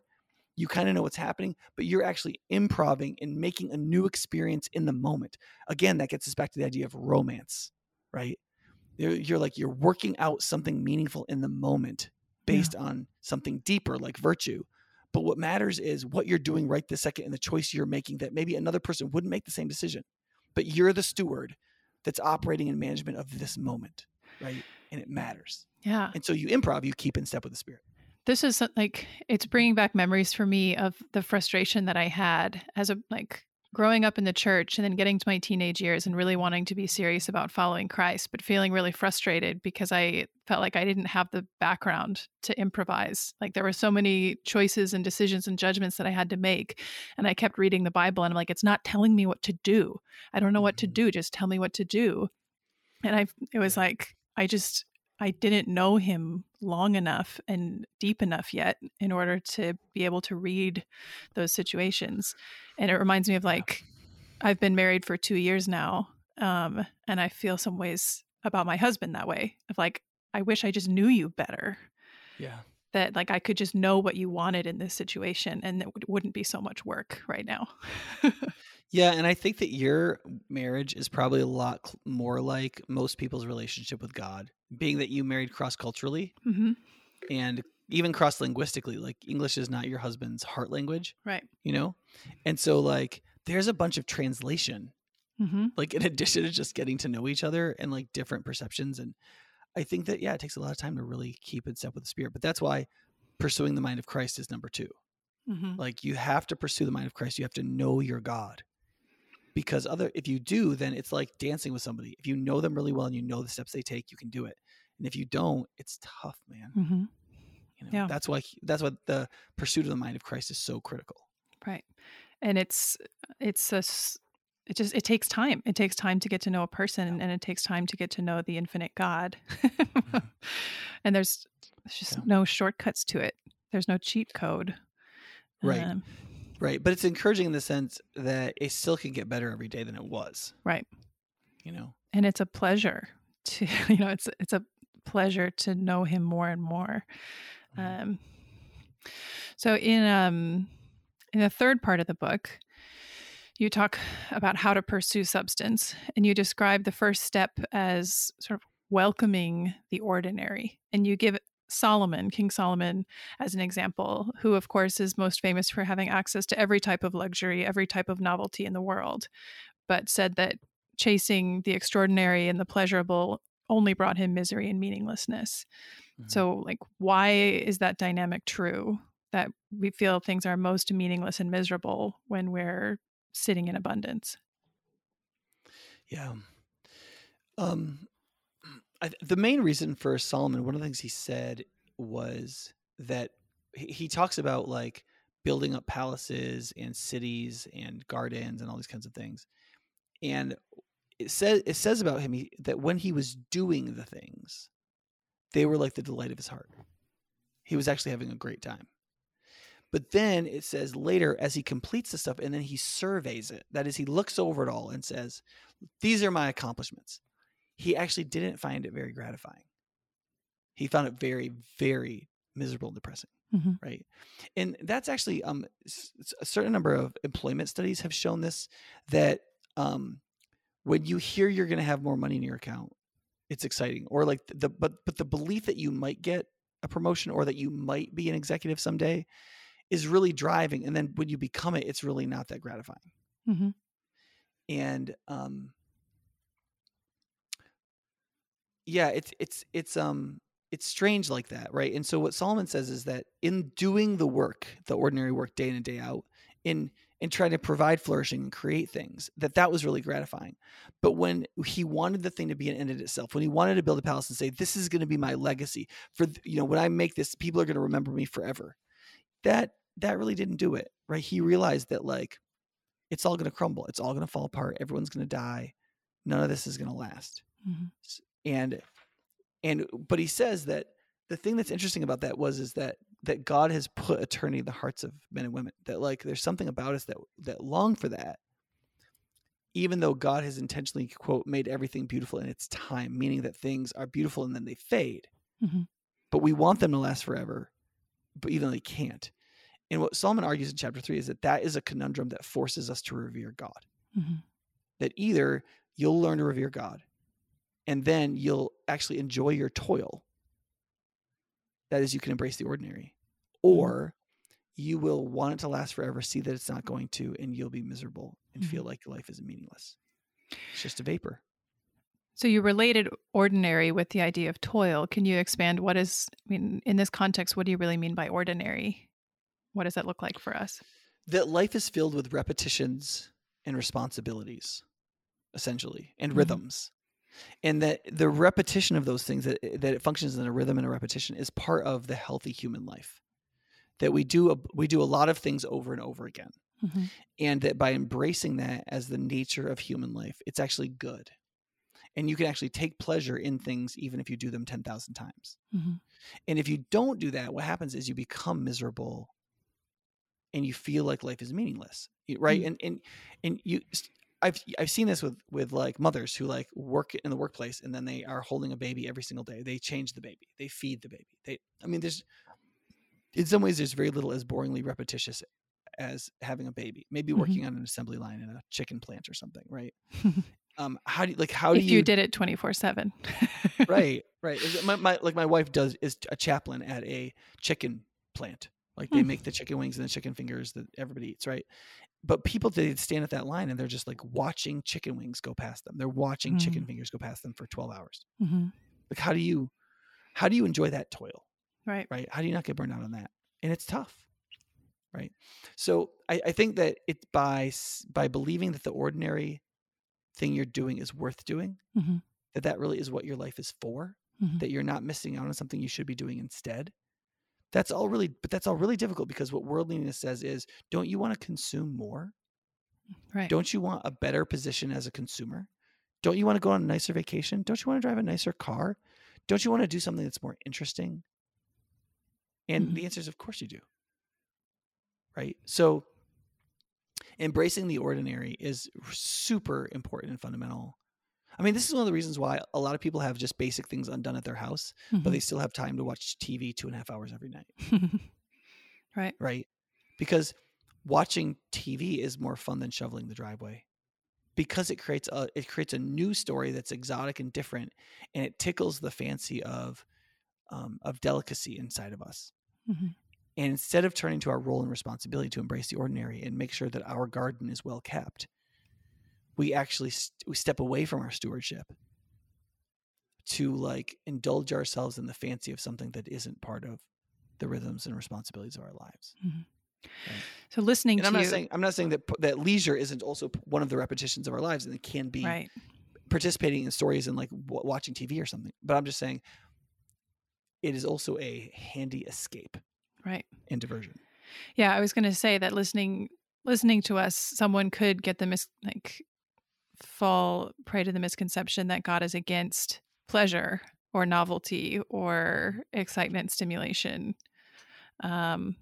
you kind of know what's happening, but you're actually improving and making a new experience in the moment. Again, that gets us back to the idea of romance, right? You're, you're like, you're working out something meaningful in the moment based yeah. on something deeper like virtue. But what matters is what you're doing right this second and the choice you're making that maybe another person wouldn't make the same decision. But you're the steward that's operating in management of this moment, right? And it matters. Yeah. And so you improv, you keep in step with the spirit this is like it's bringing back memories for me of the frustration that I had as a like growing up in the church and then getting to my teenage years and really wanting to be serious about following Christ, but feeling really frustrated because I felt like I didn't have the background to improvise. Like there were so many choices and decisions and judgments that I had to make. And I kept reading the Bible and I'm like, it's not telling me what to do. I don't know what to mm-hmm. do. Just tell me what to do. And I, it was like, I just, I didn't know him long enough and deep enough yet in order to be able to read those situations. And it reminds me of like, I've been married for two years now. Um, and I feel some ways about my husband that way of like, I wish I just knew you better. Yeah. That like I could just know what you wanted in this situation and it wouldn't be so much work right now. Yeah, and I think that your marriage is probably a lot more like most people's relationship with God, being that you married cross culturally mm-hmm. and even cross linguistically. Like English is not your husband's heart language, right? You know, and so like there's a bunch of translation, mm-hmm. like in addition to just getting to know each other and like different perceptions. And I think that yeah, it takes a lot of time to really keep in step with the spirit. But that's why pursuing the mind of Christ is number 2 mm-hmm. Like you have to pursue the mind of Christ. You have to know your God because other if you do then it's like dancing with somebody if you know them really well and you know the steps they take you can do it and if you don't it's tough man mm-hmm. you know yeah. that's why that's why the pursuit of the mind of christ is so critical right and it's it's a it just it takes time it takes time to get to know a person and it takes time to get to know the infinite god Mm-hmm. and there's, there's just Yeah. no shortcuts to it there's no cheat code Right. Um, Right. But it's encouraging in the sense that it still can get better every day than it was. right You know? and it's a pleasure to you know it's it's a pleasure to know him more and more Mhm. um so in um in the third part of the book you talk about how to pursue substance and you describe the first step as sort of welcoming the ordinary and you give Solomon, King Solomon, as an example, who, of course, is most famous for having access to every type of luxury, every type of novelty in the world, but said that chasing the extraordinary and the pleasurable only brought him misery and meaninglessness. Mhm. So, like, why is that dynamic true? That we feel things are most meaningless and miserable when we're sitting in abundance. Yeah. Um, the main reason for Solomon, one of the things he said was that he, talks about like building up palaces and cities and gardens and all these kinds of things. And it says it says about him he, that when he was doing the things, they were like the delight of his heart. He was actually having a great time. But then it says later, as he completes the stuff, and then he surveys it. That is, he looks over it all and says, These are my accomplishments. He actually didn't find it very gratifying. He found it very, very miserable and depressing. Mhm. Right. And that's actually um a certain number of employment studies have shown this that um when you hear you're going to have more money in your account, it's exciting. Or like the but but the belief that you might get a promotion or that you might be an executive someday is really driving. And then when you become it, it's really not that gratifying. hmm And um yeah, it's it's it's um it's strange like that, right? And so what Solomon says is that in doing the work, the ordinary work day in and day out, in in trying to provide flourishing and create things, that that was really gratifying. But when he wanted the thing to be an end in itself, when he wanted to build a palace and say, "This is going to be my legacy for you know when I make this, people are going to remember me forever," that that really didn't do it, right? He realized that like it's all going to crumble, it's all going to fall apart, everyone's going to die, none of this is going to last Mhm. And and but he says that the thing that's interesting about that was is that that God has put eternity in the hearts of men and women that like there's something about us that that long for that even though God has intentionally quote made everything beautiful in its time meaning that things are beautiful and then they fade Mhm. but we want them to last forever but even though they can't and what Solomon argues in chapter 3 is that that is a conundrum that forces us to revere God Mhm. that either you'll learn to revere God and then you'll actually enjoy your toil. That is, you can embrace the ordinary, or you will want it to last forever, see that it's not going to, and you'll be miserable and feel like life is meaningless. It's just a vapor. So you related ordinary with the idea of toil. Can you expand what is I mean in this context what do you really mean by ordinary? What does that look like for us? That life is filled with repetitions and responsibilities, essentially, and Mhm. rhythms. And that the repetition of those things, that, that it functions in a rhythm and a repetition, is part of the healthy human life. That we do a, we do a lot of things over and over again. Mhm. and that by embracing that as the nature of human life it's actually good and you can actually take pleasure in things even if you do them 10,000 times Mhm. and if you don't do that what happens is you become miserable and you feel like life is meaningless right Mm. and and and you I've I've seen this with with like mothers who like work in the workplace and then they are holding a baby every single day. They change the baby. They feed the baby. They I mean there's in some ways there's very little as boringly repetitious as having a baby. Maybe Mhm. working on an assembly line in a chicken plant or something, right? um how do you like how do if you, you did it 24/7. right right my, my like my wife does is a chaplain at a chicken plant like they Hmm. make the chicken wings and the chicken fingers that everybody eats right but people they stand at that line and they're just like watching chicken wings go past them they're watching chicken Mm. fingers go past them for 12 hours Mhm. like how do you how do you enjoy that toil Right. right how do you not get burned out on that and it's tough right so i, I think that it's by by believing that the ordinary thing you're doing is worth doing Mhm. that that really is what your life is for Mhm. that you're not missing out on something you should be doing instead that's all really but that's all really difficult because what worldliness says is don't you want to consume more Right. Don't you want a better position as a consumer? Don't you want to go on a nicer vacation? Don't you want to drive a nicer car? Don't you want to do something that's more interesting? And Mhm. the answer is, of course you do. Right. So, embracing the ordinary is super important and fundamental. I mean, this is one of the reasons why a lot of people have just basic things undone at their house, but they still have time to watch TV two and a half hours every night. Right. right? Because watching TV is more fun than shoveling the driveway. Because it creates a it creates a new story that's exotic and different, and it tickles the fancy of um, of delicacy inside of us. Mhm. And instead of turning to our role and responsibility to embrace the ordinary and make sure that our garden is well kept, we actually st- we step away from our stewardship to like indulge ourselves in the fancy of something that isn't part of the rhythms and responsibilities of our lives. Mm-hmm. So listening And to I'm not you, saying I'm not saying that that leisure isn't also one of the repetitions of our lives, and it can be right. participating in stories and like w- watching TV or something. But I'm just saying, it is also a handy escape Right. and diversion. Yeah, I was going to say that listening listening to us, someone could get the mis like fall prey to the misconception that God is against pleasure or novelty or excitement stimulation. Um,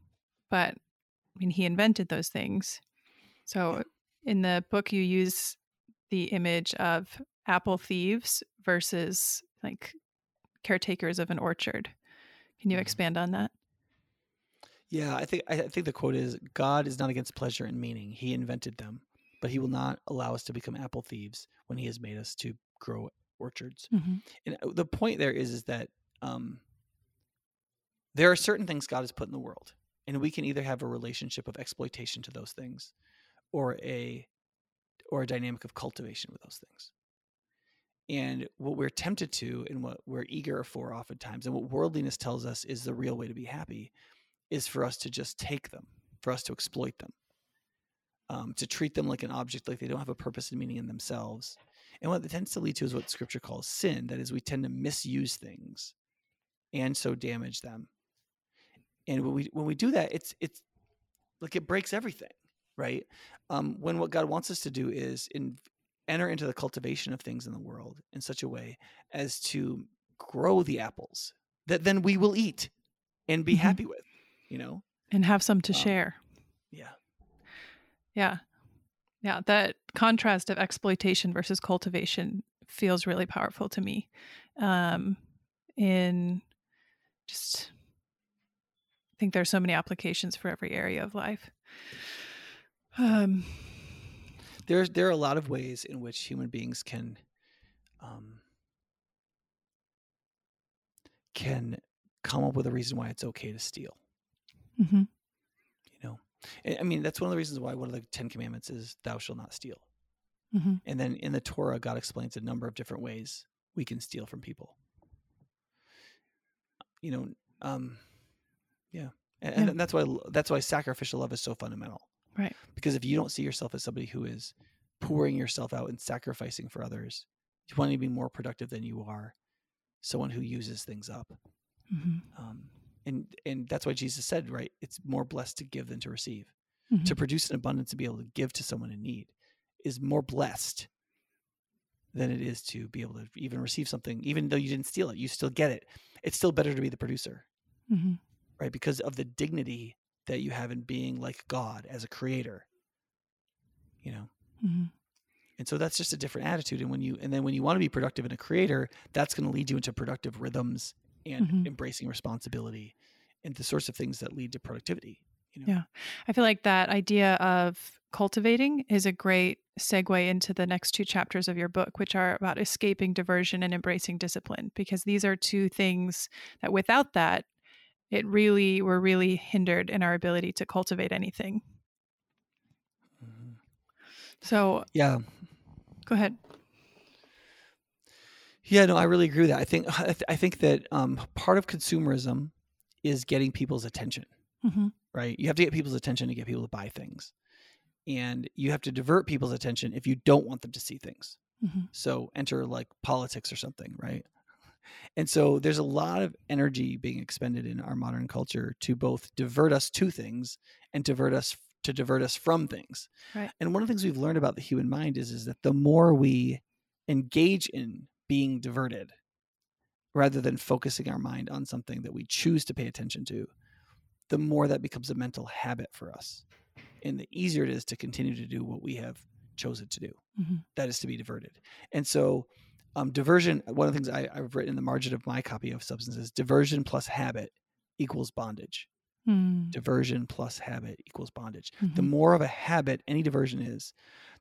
but I mean, he invented those things. So in the book, you use the image of apple thieves versus like caretakers of an orchard. Can you Mhm. expand on that? Yeah, I think I think the quote is God is not against pleasure and meaning. He invented them, but he will not allow us to become apple thieves when he has made us to grow orchards. Mm-hmm. And uh, the point there is is that um, there are certain things God has put in the world, and we can either have a relationship of exploitation to those things, or a or a dynamic of cultivation with those things. And what we're tempted to, and what we're eager for, oftentimes, and what worldliness tells us is the real way to be happy, is for us to just take them, for us to exploit them, um, to treat them like an object, like they don't have a purpose and meaning in themselves. And what it tends to lead to is what Scripture calls sin. That is, we tend to misuse things, and so damage them. And when we when we do that, it's it's like it breaks everything, right? Um, when what God wants us to do is in, enter into the cultivation of things in the world in such a way as to grow the apples that then we will eat and be Mhm. happy with, you know? And have some to Um, share. Yeah. Yeah. That contrast of exploitation versus cultivation feels really powerful to me. Um, in just, I think there's so many applications for every area of life. Um, There's there are a lot of ways in which human beings can um, can come up with a reason why it's okay to steal. mhm. I mean that's one of the reasons why one of the Ten Commandments is "Thou shalt not steal." Mhm. And then in the Torah, God explains a number of different ways we can steal from people. You know, um, yeah, and, Yeah. and that's why that's why sacrificial love is so fundamental. Right. Because if you don't see yourself as somebody who is pouring yourself out and sacrificing for others, you want to be more productive than you are someone who uses things up. Mhm. Um, and and that's why Jesus said, right? It's more blessed to give than to receive. Mhm. To produce an abundance to be able to give to someone in need is more blessed than it is to be able to even receive something, even though you didn't steal it. You still get it. It's still better to be the producer, Mhm. right? Because of the dignity that you have in being like God as a creator. You know. Mhm. And so that's just a different attitude. And when you and then when you want to be productive in a creator, that's going to lead you into productive rhythms and Mhm. embracing responsibility and the sorts of things that lead to productivity. You know? Yeah. I feel like that idea of cultivating is a great segue into the next two chapters of your book, which are about escaping diversion and embracing discipline, because these are two things that without that, it really, we're really hindered in our ability to cultivate anything. Mhm. So Yeah. go ahead. Yeah, no, I really agree with that. I think I, th- I think that um, part of consumerism is getting people's attention, hmm right? You have to get people's attention to get people to buy things. And you have to divert people's attention if you don't want them to see things. hmm So enter like politics or something, right? And so there's a lot of energy being expended in our modern culture to both divert us to things and divert us to divert us from things. Right. And one of the things we've learned about the human mind is is that the more we engage in being diverted rather than focusing our mind on something that we choose to pay attention to, the more that becomes a mental habit for us. And the easier it is to continue to do what we have chosen to do. Mhm. That is to be diverted. And so um, diversion, one of the things I, I've written in the margin of my copy of substances, diversion plus habit equals bondage. Hmm. Diversion plus habit equals bondage. The Mhm. more of a habit any diversion is,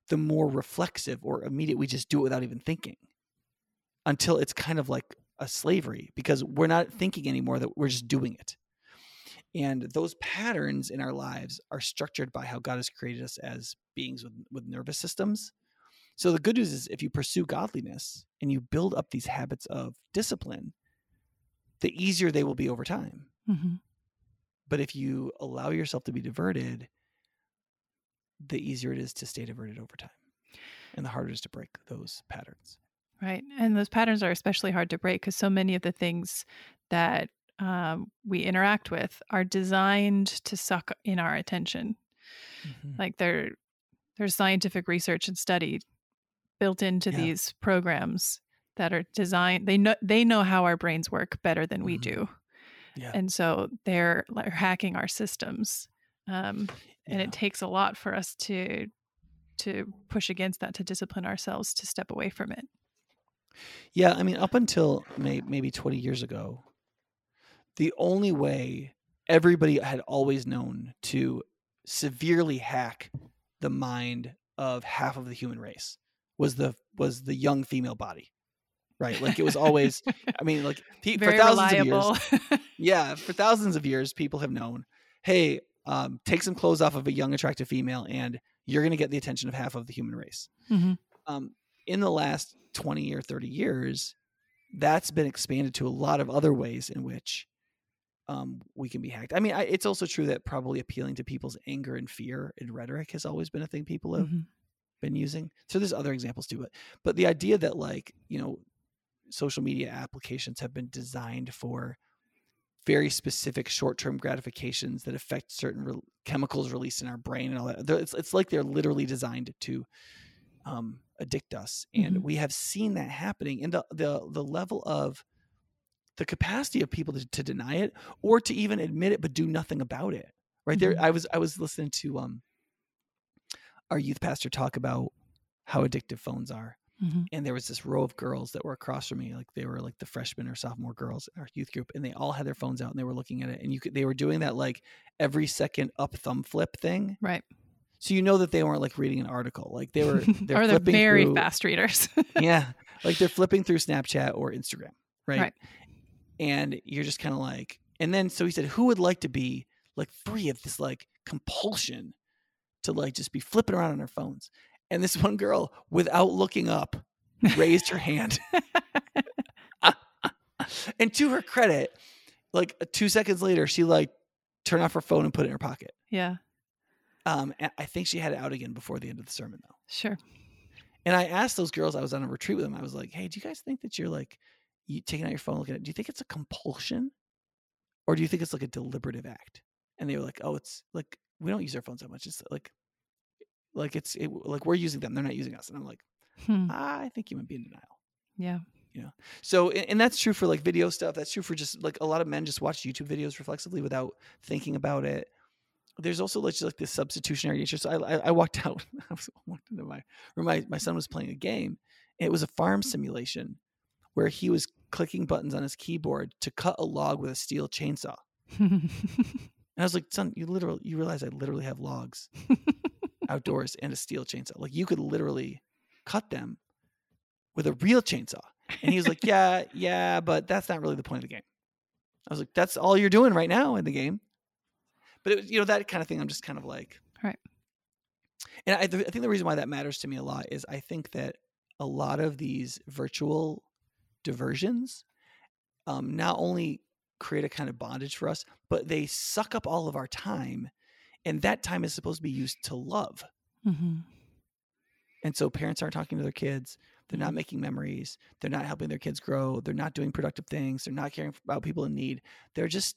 the more reflexive or immediate we just do it without even thinking until it's kind of like a slavery because we're not thinking anymore that we're just doing it. And those patterns in our lives are structured by how God has created us as beings with, with nervous systems. So the good news is if you pursue godliness and you build up these habits of discipline, the easier they will be over time. Mhm. But if you allow yourself to be diverted, the easier it is to stay diverted over time. And the harder it is to break those patterns. Right. And those patterns are especially hard to break because so many of the things that um, we interact with are designed to suck in our attention. Like there, there's scientific research and study built into Yeah. these programs that are designed. They know they know how our brains work better than we Mhm. do, Yeah. and so they're like, hacking our systems. Um, and Yeah. it takes a lot for us to to push against that to discipline ourselves to step away from it. Yeah, I mean, up until may, maybe 20 years ago, the only way everybody had always known to severely hack the mind of half of the human race was the was the young female body, right? Like it was always. I mean, like pe- for thousands reliable. of years, yeah, for thousands of years, people have known, hey, um, take some clothes off of a young, attractive female, and you're going to get the attention of half of the human race Mhm. um, in the last 20 or 30 years, that's been expanded to a lot of other ways in which um, we can be hacked. I mean, I, it's also true that probably appealing to people's anger and fear and rhetoric has always been a thing people have Mhm. been using. So there's other examples too, but but the idea that like you know, social media applications have been designed for very specific short-term gratifications that affect certain re- chemicals released in our brain and all that. It's it's like they're literally designed to um, addict us, and Mhm. we have seen that happening. And the the the level of the capacity of people to, to deny it or to even admit it but do nothing about it. Right there, Mhm. I was I was listening to um our youth pastor talk about how addictive phones are Mhm. and there was this row of girls that were across from me like they were like the freshman or sophomore girls in our youth group and they all had their phones out and they were looking at it and you could they were doing that like every second up thumb flip thing Right. So you know that they weren't like reading an article like they were they're or they're very through, fast readers. yeah like they're flipping through snapchat or instagram right, Right. and you're just kind of like and then so he said who would like to be like free of this like compulsion to like just be flipping around on their phones and this one girl without looking up raised her hand and to her credit like two seconds later she like turned off her phone and put it in her pocket yeah. Um and i think she had it out again before the end of the sermon though Sure. and i asked those girls i was on a retreat with them i was like hey do you guys think that you're like you taking out your phone looking at it do you think it's a compulsion or do you think it's like a deliberative act and they were like oh it's like we don't use our phones that much it's like like it's it, like we're using them they're not using us and i'm like Hmm. i think you might be in denial Yeah. Yeah. So, and and that's true for like video stuff. That's true for just like a lot of men just watch YouTube videos reflexively without thinking about it. There's also like, just like this substitutionary nature. So I, I, I walked out. I was walked into my room. My, my son was playing a game. It was a farm mm-hmm. simulation where he was clicking buttons on his keyboard to cut a log with a steel chainsaw. And I was like, son, you literally, you realize I literally have logs outdoors and a steel chainsaw. Like you could literally cut them with a real chainsaw. And he was like, yeah, yeah, but that's not really the point of the game. I was like, that's all you're doing right now in the game. But it was, you know, that kind of thing. I'm just kind of like, Right. And I, th- I think the reason why that matters to me a lot is I think that a lot of these virtual diversions um, not only create a kind of bondage for us, but they suck up all of our time. And that time is supposed to be used to love. Mhm. And so parents aren't talking to their kids. They're not Mhm. making memories. They're not helping their kids grow. They're not doing productive things. They're not caring about people in need. They're just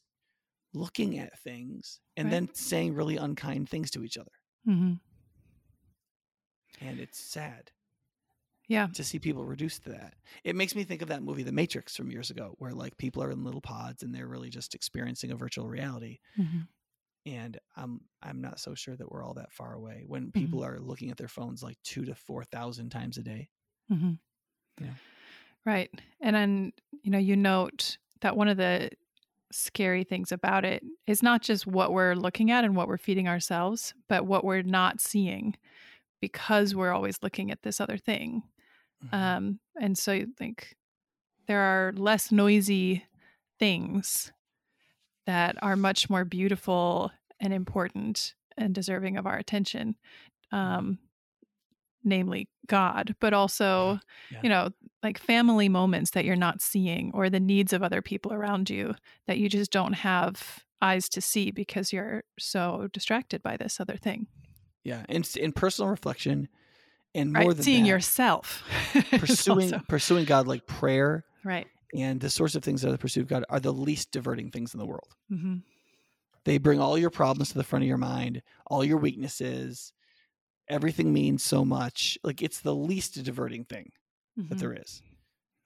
looking at things and Right. then saying really unkind things to each other. hmm And it's sad Yeah. to see people reduced to that. It makes me think of that movie The Matrix from years ago where like people are in little pods and they're really just experiencing a virtual reality hmm and I'm I'm not so sure that we're all that far away when Mm-hmm. people are looking at their phones like 2 to 4,000 times a day. hmm Yeah. Right. And then, you know, you note that one of the scary things about it is not just what we're looking at and what we're feeding ourselves, but what we're not seeing because we're always looking at this other thing. Mhm. Um, and so you think there are less noisy things that are much more beautiful and important and deserving of our attention. Um, namely God, but also, Yeah. you know, like family moments that you're not seeing or the needs of other people around you that you just don't have eyes to see because you're so distracted by this other thing. Yeah, and in personal reflection and more Right. than Seeing that, yourself. pursuing also- pursuing God like prayer right. and the sorts of things that are the pursuit of God are the least diverting things in the world. hmm They bring all your problems to the front of your mind, all your weaknesses. Everything means so much. Like it's the least diverting thing that there is.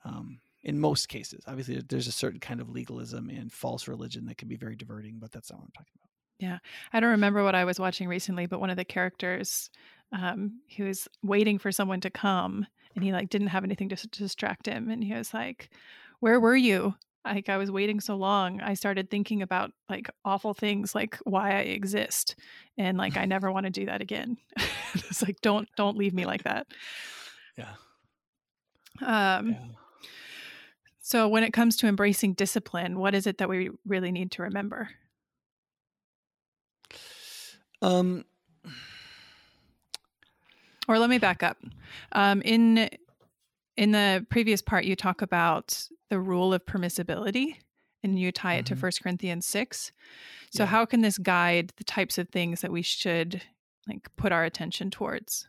Um, in most cases, obviously, there's a certain kind of legalism and false religion that can be very diverting, but that's not what I'm talking about. Yeah, I don't remember what I was watching recently, but one of the characters, um, he was waiting for someone to come, and he like didn't have anything to, s- to distract him, and he was like, "Where were you?" Like I was waiting so long, I started thinking about like awful things, like why I exist, and like I never want to do that again. it's like don't don't leave me like that. Yeah. Um, yeah. So when it comes to embracing discipline, what is it that we really need to remember? Um, Or let me back up. Um, in in the previous part, you talk about the rule of permissibility, and you tie it to Mhm. First Corinthians six. So Yeah. how can this guide the types of things that we should like put our attention towards?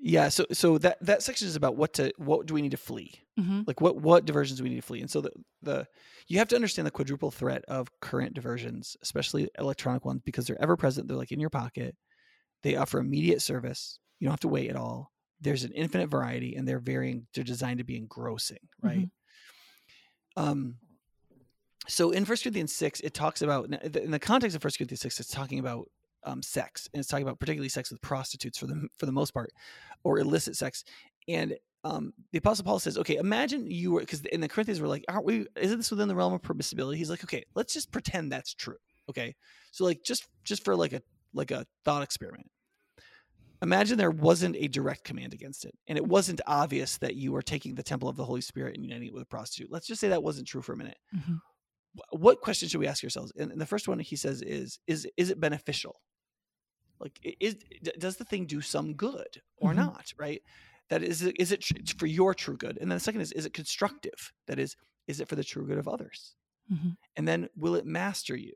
Yeah. So, so that that section is about what to what do we need to flee? Mm-hmm. like what what diversions do we need to flee and so the the you have to understand the quadruple threat of current diversions especially electronic ones because they're ever present they're like in your pocket they offer immediate service you don't have to wait at all there's an infinite variety and they're varying they're designed to be engrossing right um so in first corinthians 6 it talks about in the context of first corinthians 6 it's talking about um, sex and it's talking about particularly sex with prostitutes for the for the most part or illicit sex and um, the apostle paul says okay imagine you were because in the corinthians we're like aren't we isn't this within the realm of permissibility he's like okay let's just pretend that's true okay? So like just just for like a like a thought experiment imagine there wasn't a direct command against it and it wasn't obvious that you were taking the temple of the holy spirit and uniting it with a prostitute. Let's just say that wasn't true for a minute. Mhm. What question should we ask ourselves? And, and the first one he says is is is it beneficial like is does the thing do some good or Mhm. not right? That is is it for your true good? And then the second is is it constructive? That is is it for the true good of others? Mhm. and then will it master you?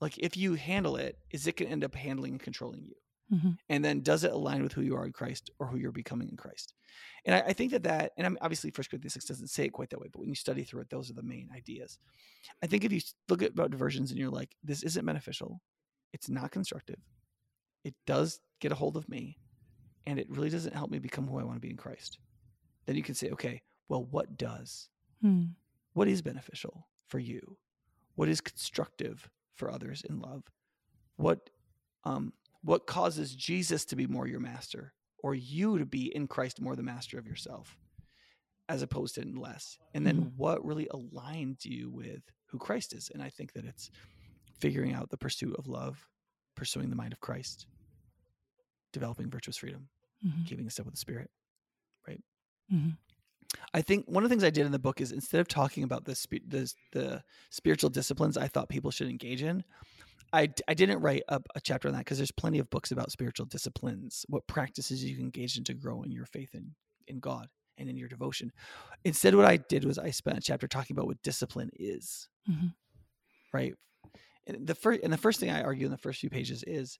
Like if you handle it is it going to end up handling and controlling you? Mhm. and then does it align with who you are in christ or who you're becoming in christ? And i, I think that that and I'm, obviously first corinthians 6 doesn't say it quite that way but when you study through it those are the main ideas. I think if you look at about diversions and you're like this isn't beneficial. It's not constructive it does get a hold of me and it really doesn't help me become who i want to be in christ. Then you can say okay well what does? Hmm. what is beneficial for you? What is constructive for others in love? What um what causes jesus to be more your master or you to be in christ more the master of yourself as opposed to in less? And then Mhm. what really aligns you with who christ is? And i think that it's figuring out the pursuit of love pursuing the mind of christ developing virtuous freedom Mhm. keeping in step with the spirit right Mhm. I think one of the things I did in the book is instead of talking about the spi- the, the spiritual disciplines I thought people should engage in, I, I didn't write a, a chapter on that because there's plenty of books about spiritual disciplines, what practices you can engage in to grow in your faith in, in God and in your devotion. Instead, what I did was I spent a chapter talking about what discipline is, Mhm. right? And the first and the first thing I argue in the first few pages is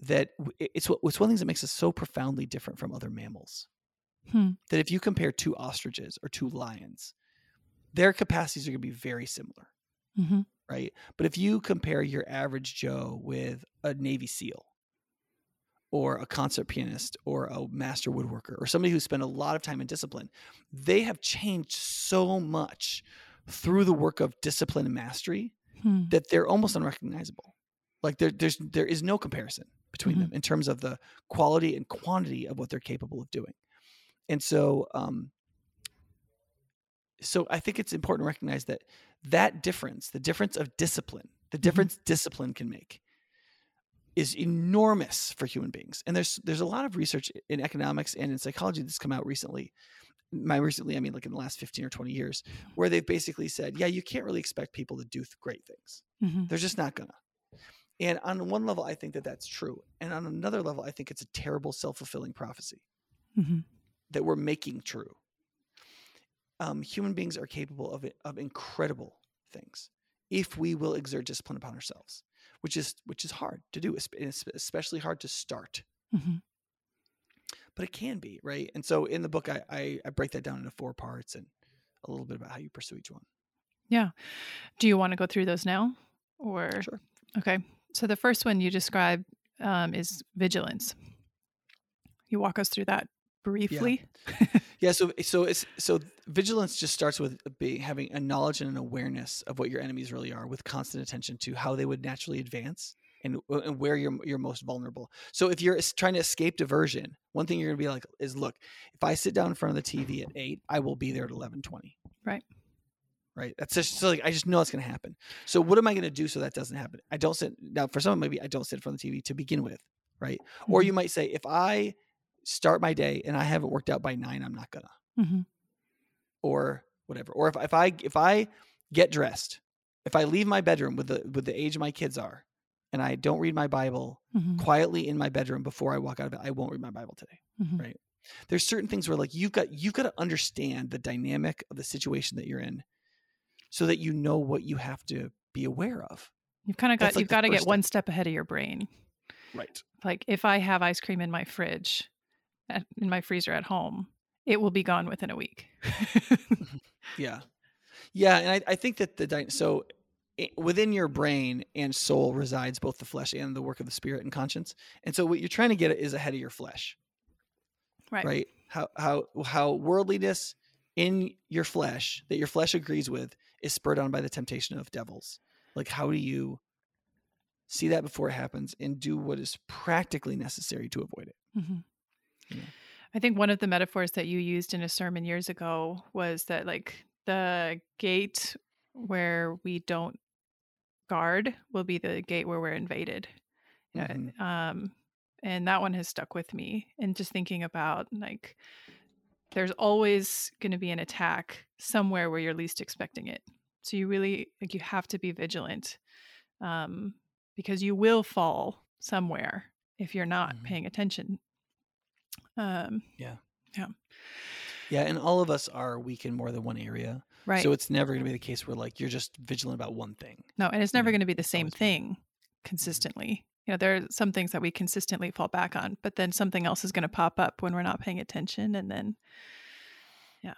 that it's what it's one of the things that makes us so profoundly different from other mammals Hmm. that if you compare two ostriches or two lions, their capacities are going to be very similar, Mhm. right? But if you compare your average Joe with a Navy SEAL or a concert pianist or a master woodworker or somebody who spent a lot of time in discipline, they have changed so much through the work of discipline and mastery Hmm. that they're almost unrecognizable. Like there, there's there is no comparison between Mhm. them in terms of the quality and quantity of what they're capable of doing. And so, um, so I think it's important to recognize that that difference, the difference of discipline, the difference discipline can make, is enormous for human beings. And there's there's a lot of research in economics and in psychology that's come out recently. My recently, I mean, like in the last 15 or 20 years, where they've basically said, yeah, you can't really expect people to do great things. Mhm. They're just not gonna. And on one level, I think that that's true. And on another level, I think it's a terrible self fulfilling prophecy Mhm. that we're making true. Um, human beings are capable of of incredible things if we will exert discipline upon ourselves, which is which is hard to do, it's especially hard to start. Mhm. But it can be right. And so in the book, I, I I break that down into four parts and a little bit about how you pursue each one. Yeah. Do you want to go through those now? Or Sure. okay. So the first one you describe um, is vigilance. You walk us through that briefly. Yeah, so so it's so vigilance just starts with being having a knowledge and an awareness of what your enemies really are, with constant attention to how they would naturally advance and and where you're you're most vulnerable. So if you're trying to escape diversion, one thing you're going to be like is, look, if I sit down in front of the TV at eight, I will be there at eleven twenty. Right. Right. That's just so like I just know it's going to happen. So what am I going to do so that doesn't happen? I don't sit now. For some, of maybe I don't sit in front of the TV to begin with, right? Or you might say, if I start my day and I haven't worked out by nine, I'm not gonna Mhm. or whatever. Or if, if I if I get dressed, if I leave my bedroom with the with the age my kids are, and I don't read my Bible Mhm. quietly in my bedroom before I walk out of it, I won't read my Bible today. Mhm. Right. There's certain things where like you've got you've got to understand the dynamic of the situation that you're in, so that you know what you have to be aware of. You've kind of got like, you've got to get step. one step ahead of your brain. Right. Like if I have ice cream in my fridge, at, in my freezer at home, it will be gone within a week. Mm-hmm. Yeah. Yeah, and I, I think that the dy- so i- within your brain and soul resides both the flesh and the work of the spirit and conscience. And so what you're trying to get is ahead of your flesh, right. right? How how how worldliness in your flesh that your flesh agrees with is spurred on by the temptation of devils. Like how do you see that before it happens and do what is practically necessary to avoid it? hmm Yeah. I think one of the metaphors that you used in a sermon years ago was that like the gate where we don't guard will be the gate where we're invaded. Mhm. Um, and that one has stuck with me. And just thinking about like, there's always going to be an attack somewhere where you're least expecting it. So you really like you have to be vigilant, um, because you will fall somewhere if you're not Mhm. paying attention. Um, Yeah, Yeah. Yeah, and all of us are weak in more than one area. right. So it's never going to be the case where like you're just vigilant about one thing. no, and it's never going to be the same thing consistently. You know, there are some things that we consistently fall back on, but then something else is going to pop up when we're not paying attention, and then yeah.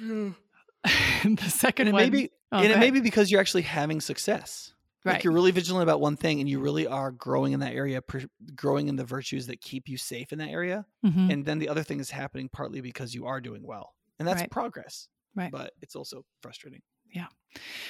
the second And it one, may be, oh, and it may be because you're actually having success. right. Like you're really vigilant about one thing, and you really are growing in that area, pr- growing in the virtues that keep you safe in that area. Mhm. And then the other thing is happening partly because you are doing well, and that's Right. progress. Right. But it's also frustrating. Yeah.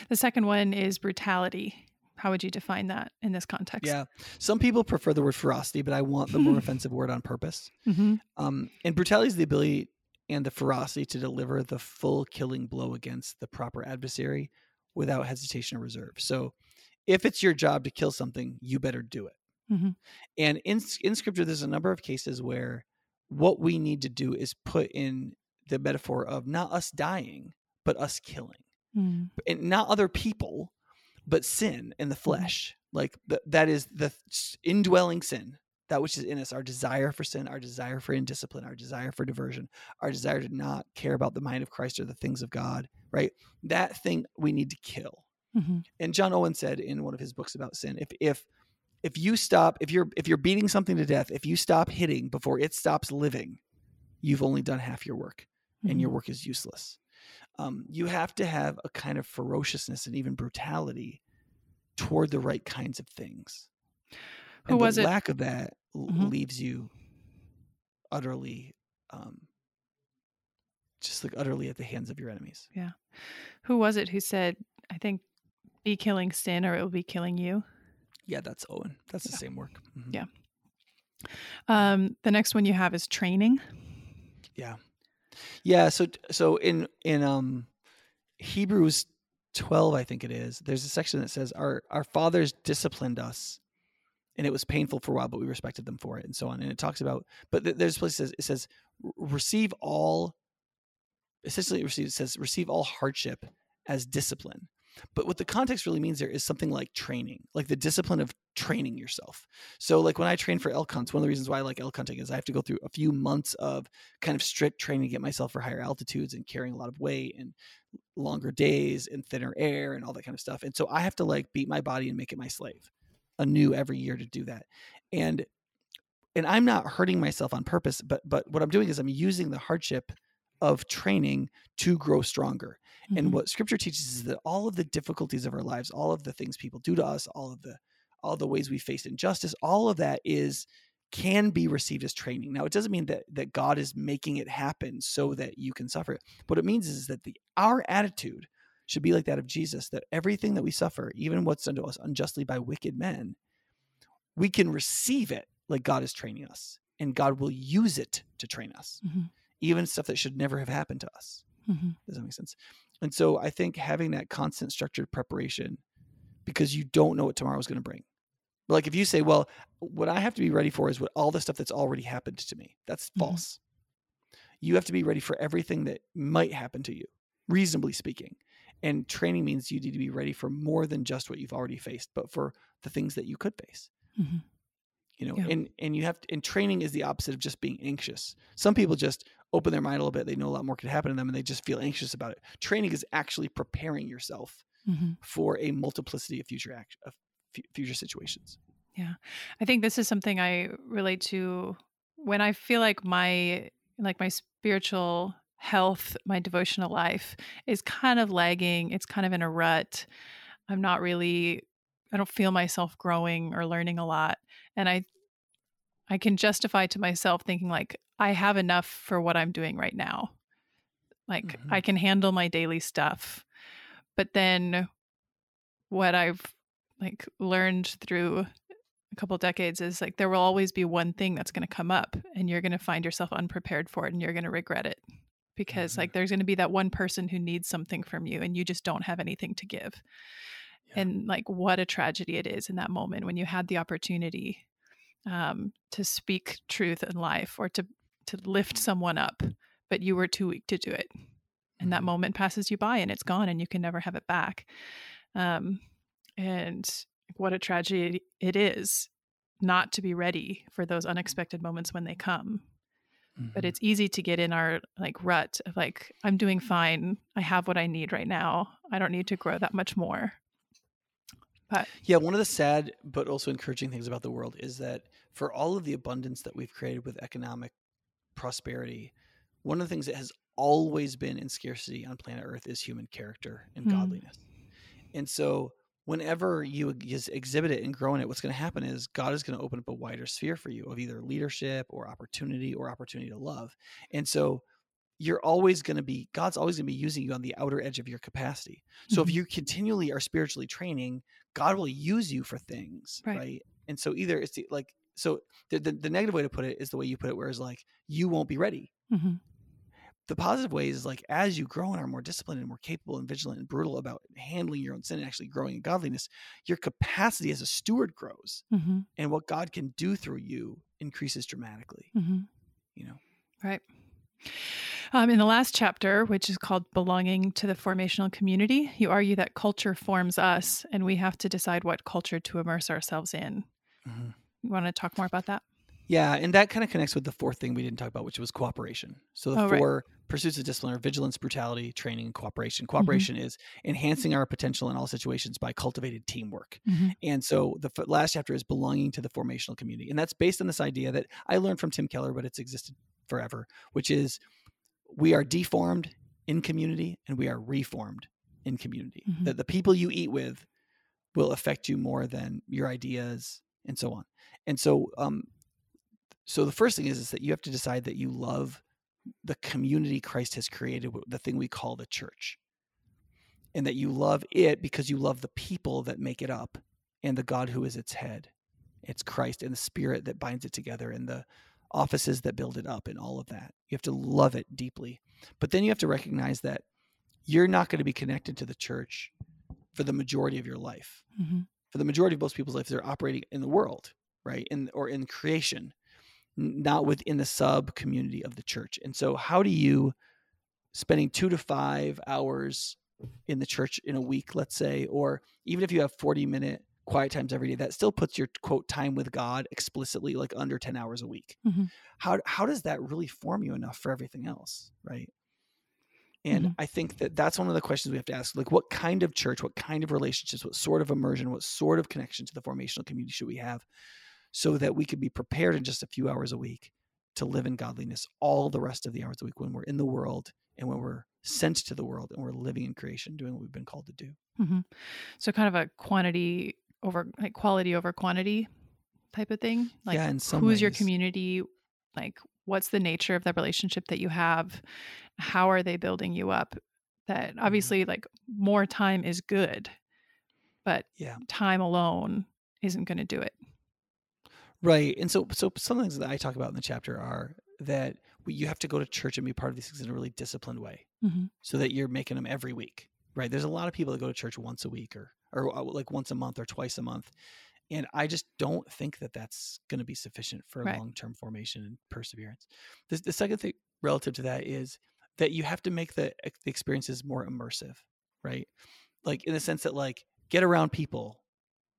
The second one is brutality. How would you define that in this context? Yeah. Some people prefer the word ferocity, but I want the more offensive word on purpose. hmm Um, and brutality is the ability and the ferocity to deliver the full killing blow against the proper adversary without hesitation or reserve. So, if it's your job to kill something, you better do it. Mhm. And in in scripture, there's a number of cases where what we need to do is put in the metaphor of not us dying, but us killing, Mm. and not other people, but sin in the flesh. Like the, that is the indwelling sin, that which is in us, our desire for sin, our desire for indiscipline, our desire for diversion, our desire to not care about the mind of Christ or the things of God. Right, that thing we need to kill Mhm. and John Owen said in one of his books about sin, if if if you stop, if you're if you're beating something to death, if you stop hitting before it stops living, you've only done half your work, and your Mhm. work is useless. Um, you have to have a kind of ferociousness and even brutality toward the right kinds of things. Who and was the it? lack of that Mhm. leaves you utterly, um, just like utterly at the hands of your enemies. Yeah. Who was it who said, I think, be killing sin or it will be killing you? Yeah, that's Owen. That's the same work. Mhm. Yeah. Um, the next one you have is training. Yeah. Yeah, so so in in um Hebrews 12 I think it is. There's a section that says our our fathers disciplined us and it was painful for a while but we respected them for it and so on and it talks about but th- there's a place that says it says receive all essentially it receive it says receive all hardship as discipline. But what the context really means there is something like training, like the discipline of training yourself. So, like when I train for elk hunts, one of the reasons why I like elk hunting is I have to go through a few months of kind of strict training to get myself for higher altitudes and carrying a lot of weight and longer days and thinner air and all that kind of stuff. And so I have to like beat my body and make it my slave anew every year to do that. And and I'm not hurting myself on purpose, but but what I'm doing is I'm using the hardship of training to grow stronger. Mhm. And what scripture teaches is that all of the difficulties of our lives, all of the things people do to us, all of the all the ways we face injustice, all of that is can be received as training. Now, it doesn't mean that that God is making it happen so that you can suffer. What it means is that the our attitude should be like that of Jesus, that everything that we suffer, even what's done to us unjustly by wicked men, we can receive it like God is training us, and God will use it to train us, Mhm. even stuff that should never have happened to us. Mhm. Does that make sense? And so I think having that constant structured preparation because you don't know what tomorrow is going to bring. But Like if you say, well, what I have to be ready for is what all the stuff that's already happened to me. That's Mhm. false. You have to be ready for everything that might happen to you, reasonably speaking. And training means you need to be ready for more than just what you've already faced, but for the things that you could face Mhm. you know Yeah. and and you have to, and training is the opposite of just being anxious some people just open their mind a little bit they know a lot more could happen to them and they just feel anxious about it training is actually preparing yourself Mhm. for a multiplicity of future of fu- future situations Yeah. I think this is something I relate to when I feel like my like my spiritual health, my devotional life is kind of lagging. It's kind of in a rut. I'm not really I don't feel myself growing or learning a lot. And I I can justify to myself thinking like I have enough for what I'm doing right now. Like Mhm. I can handle my daily stuff. But then what I've like learned through a couple decades is like there will always be one thing that's going to come up and you're going to find yourself unprepared for it and you're going to regret it because Mhm. like there's going to be that one person who needs something from you and you just don't have anything to give Yeah. and like what a tragedy it is in that moment when you had the opportunity um, to speak truth in life or to to lift someone up but you were too weak to do it and that moment passes you by and it's gone and you can never have it back. Um, and what a tragedy it is not to be ready for those unexpected moments when they come. But Mhm. it's easy to get in our like rut of like i'm doing fine. I have what i need right now. I don't need to grow that much more. But yeah one of the sad but also encouraging things about the world is that for all of the abundance that we've created with economic prosperity one of the things that has always been in scarcity on planet earth is human character and Hmm. godliness and so whenever you ex- exhibit it and grow in it what's going to happen is god is going to open up a wider sphere for you of either leadership or opportunity or opportunity to love and so you're always going to be god's always going to be using you on the outer edge of your capacity so Mhm. if you continually are spiritually training god will use you for things Right. right, and so either it's the, like so the, the, the negative way to put it is the way you put it where it's like you won't be ready Mhm. The positive way is like as you grow and are more disciplined and more capable and vigilant and brutal about handling your own sin and actually growing in godliness your capacity as a steward grows Mhm. and what god can do through you increases dramatically Mhm. you know? Right. Um, in the last chapter which is called belonging to the formational community you argue that culture forms us and we have to decide what culture to immerse ourselves in. You want to talk more about that Yeah, and that kind of connects with the fourth thing we didn't talk about, which was cooperation. So the Oh, right. four pursuits of discipline are vigilance, brutality, training, and cooperation. Mm-hmm. Cooperation is enhancing our potential in all situations by cultivated teamwork. Mhm. And so the f- last chapter is belonging to the formational community, and that's based on this idea that I learned from Tim Keller, but it's existed forever, which is we are deformed in community and we are reformed in community. Mhm. That the people you eat with will affect you more than your ideas and so on. And so um so the first thing is is that you have to decide that you love the community Christ has created, the thing we call the church. And that you love it because you love the people that make it up and the God who is its head. It's Christ and the spirit that binds it together and the offices that build it up and all of that. You have to love it deeply. But then you have to recognize that you're not going to be connected to the church for the majority of your life. Mhm. For the majority of most people's life, they're operating in the world, right? In or in creation, not within the sub community of the church. And so, how do you spending two to five hours in the church in a week, let's say, or even if you have 40 minute quiet times every day, that still puts your quote time with God explicitly like under 10 hours a week. Mhm. How how does that really form you enough for everything else, right? And Mhm. I think that that's one of the questions we have to ask. Like, what kind of church, what kind of relationships, what sort of immersion, what sort of connection to the formational community should we have so that we could be prepared in just a few hours a week to live in godliness all the rest of the hours of the week when we're in the world and when we're sent to the world and we're living in creation, doing what we've been called to do. Mhm. So kind of a quantity over like quality over quantity type of thing. Like yeah, in some who's your community? Like what's the nature of the relationship that you have? How are they building you up? That Mm-hmm. obviously like more time is good, but Yeah. time alone isn't going to do it. Right. And so so some things that I talk about in the chapter are that we, you have to go to church and be part of these things in a really disciplined way Mhm. so that you're making them every week. Right. There's a lot of people that go to church once a week or or uh, like once a month or twice a month. And I just don't think that that's going to be sufficient for Right. long-term formation and perseverance. The, the second thing relative to that is that you have to make the, the experiences more immersive, right? Like in the sense that like get around people,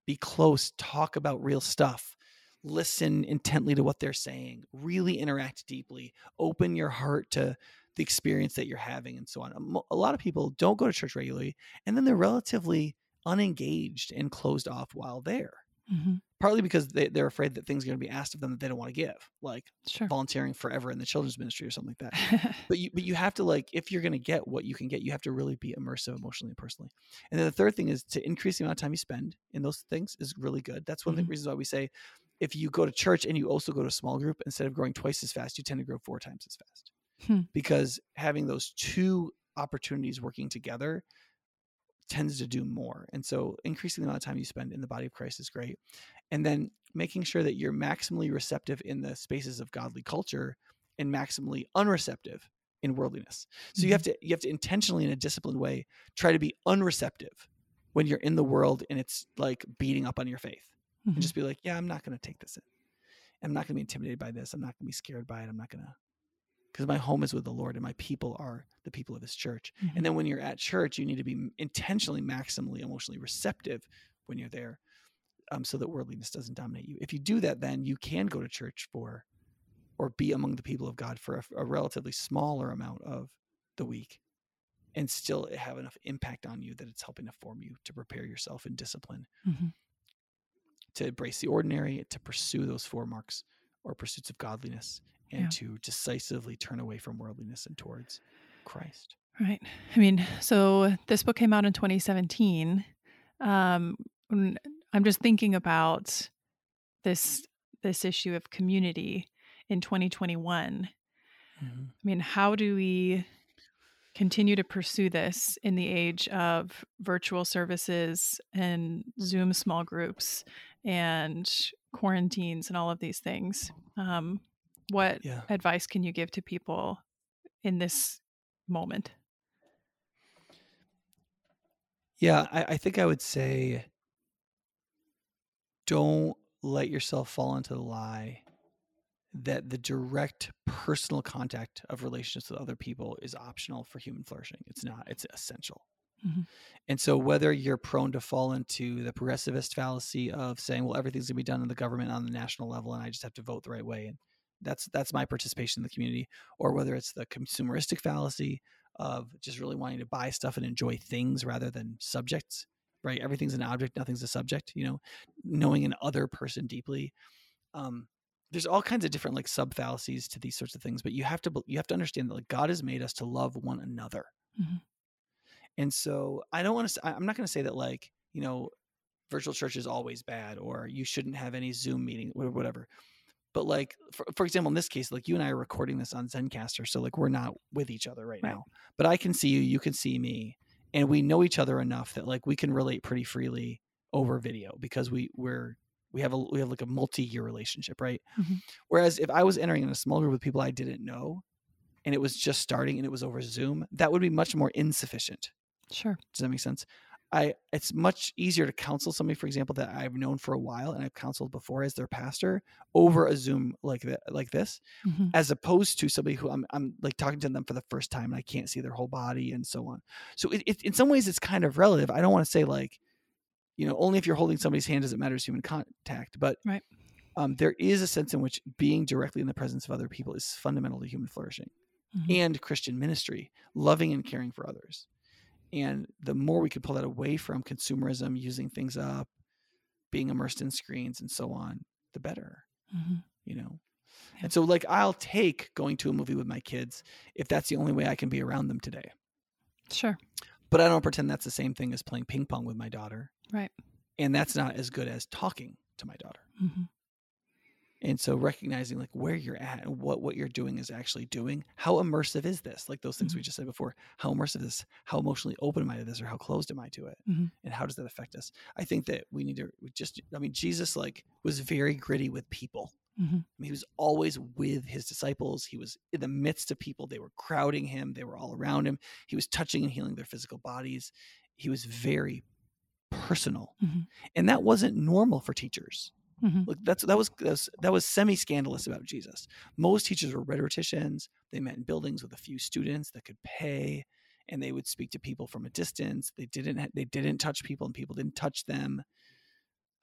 be close, talk about real stuff, listen intently to what they're saying, really interact deeply, open your heart to the experience that you're having, and so on. A lot of people don't go to church regularly, and then they're relatively unengaged and closed off while there. Mhm. Partly because they, they're afraid that things are going to be asked of them that they don't want to give, like Sure. volunteering forever in the children's ministry or something like that but you but you have to like if you're going to get what you can get you have to really be immersive emotionally and personally and then the third thing is to increase the amount of time you spend in those things is really good that's one of Mhm. the reasons why we say if you go to church and you also go to a small group instead of growing twice as fast you tend to grow four times as fast Hmm. because having those two opportunities working together tends to do more and so increasing the amount of time you spend in the body of christ is great and then making sure that you're maximally receptive in the spaces of godly culture and maximally unreceptive in worldliness. So you have to you have to intentionally in a disciplined way try to be unreceptive when you're in the world and it's like beating up on your faith. Mhm. And just be like, yeah, I'm not going to take this in. I'm not going to be intimidated by this. I'm not going to be scared by it. I'm not going to because my home is with the Lord and my people are the people of his church. Mhm. And then when you're at church, you need to be intentionally maximally emotionally receptive when you're there um, so that worldliness doesn't dominate you. If you do that, then you can go to church for or be among the people of God for a, a relatively smaller amount of the week and still have enough impact on you that it's helping to form you to prepare yourself in discipline Mhm. To embrace the ordinary, to pursue those four marks or pursuits of godliness, and Yeah. to decisively turn away from worldliness and towards Christ. Right. I mean, so this book came out in 2017. Um, I'm just thinking about this this issue of community in 2021. I mean, how do we continue to pursue this in the age of virtual services and Zoom small groups and quarantines and all of these things? Um, what Yeah. advice can you give to people in this moment? Yeah, I, I think I would say don't let yourself fall into the lie that the direct personal contact of relationships with other people is optional for human flourishing. It's not, it's essential. Mhm. And so, whether you're prone to fall into the progressivist fallacy of saying, well, everything's going to be done in the government on the national level and I just have to vote the right way. And that's that's my participation in the community, or whether it's the consumeristic fallacy of just really wanting to buy stuff and enjoy things rather than subjects, right? Everything's an object, nothing's a subject, you know, knowing an other person deeply. Um, there's all kinds of different like sub fallacies to these sorts of things, but you have to you have to understand that like God has made us to love one another. Mm-hmm. And so I don't want to. I'm not going to say that like you know, virtual church is always bad or you shouldn't have any Zoom meeting or whatever. But like for, for example, in this case, like you and I are recording this on Zencastr, so like we're not with each other right, right. now. But I can see you, you can see me, and we know each other enough that like we can relate pretty freely over video because we we're we have a we have like a multi-year relationship right mm-hmm. whereas if i was entering in a small group with people i didn't know and it was just starting and it was over zoom that would be much more insufficient Sure. Does that make sense? I it's much easier to counsel somebody, for example, that I've known for a while and I've counseled before as their pastor over a Zoom like that, like this, mm-hmm. as opposed to somebody who I'm I'm like talking to them for the first time and I can't see their whole body and so on. So it, it, in some ways, it's kind of relative. I don't want to say like, you know, only if you're holding somebody's hand does it matter as human contact, but right. Um, there is a sense in which being directly in the presence of other people is fundamental to human flourishing mm-hmm. and Christian ministry, loving and caring for others. And the more we could pull that away from consumerism, using things up, being immersed in screens and so on, the better. Mm-hmm. You know? Yeah. And so like I'll take going to a movie with my kids if that's the only way I can be around them today. Sure. But I don't pretend that's the same thing as playing ping pong with my daughter. Right. And that's not as good as talking to my daughter. Mm-hmm and so recognizing like where you're at and what what you're doing is actually doing how immersive is this? Like those things mm-hmm. we just said before how immersive is this, how emotionally open am i to this or how closed am i to it? Mm-hmm. and how does that affect us? I think that we need to just i mean jesus like was very gritty with people. Mm-hmm. I mean, he was always with his disciples. He was in the midst of people. They were crowding him. They were all around him. He was touching and healing their physical bodies. He was very personal. Mm-hmm. and that wasn't normal for teachers Mm-hmm. Look, that's that was that was, that was semi scandalous about Jesus. Most teachers were rhetoricians. They met in buildings with a few students that could pay, and they would speak to people from a distance. They didn't they didn't touch people, and people didn't touch them.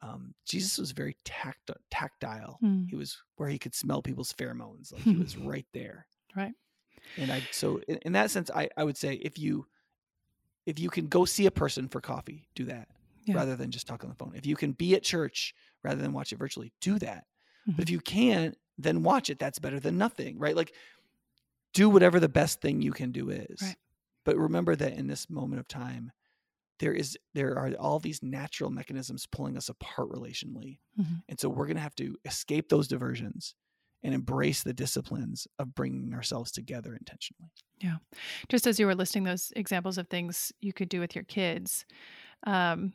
Um, Jesus was very tact- tactile. Mm. He was where he could smell people's pheromones. Like he was right there. Right. And I so in, in that sense, I I would say if you if you can go see a person for coffee, do that yeah. rather than just talk on the phone. If you can be at church rather than watch it virtually, do that. Mm-hmm. But if you can't, then watch it. That's better than nothing, right? Like do whatever the best thing you can do is. Right. But remember that in this moment of time, there is there are all these natural mechanisms pulling us apart relationally. Mm-hmm. And so we're going to have to escape those diversions and embrace the disciplines of bringing ourselves together intentionally. Yeah. Just as you were listing those examples of things you could do with your kids, um,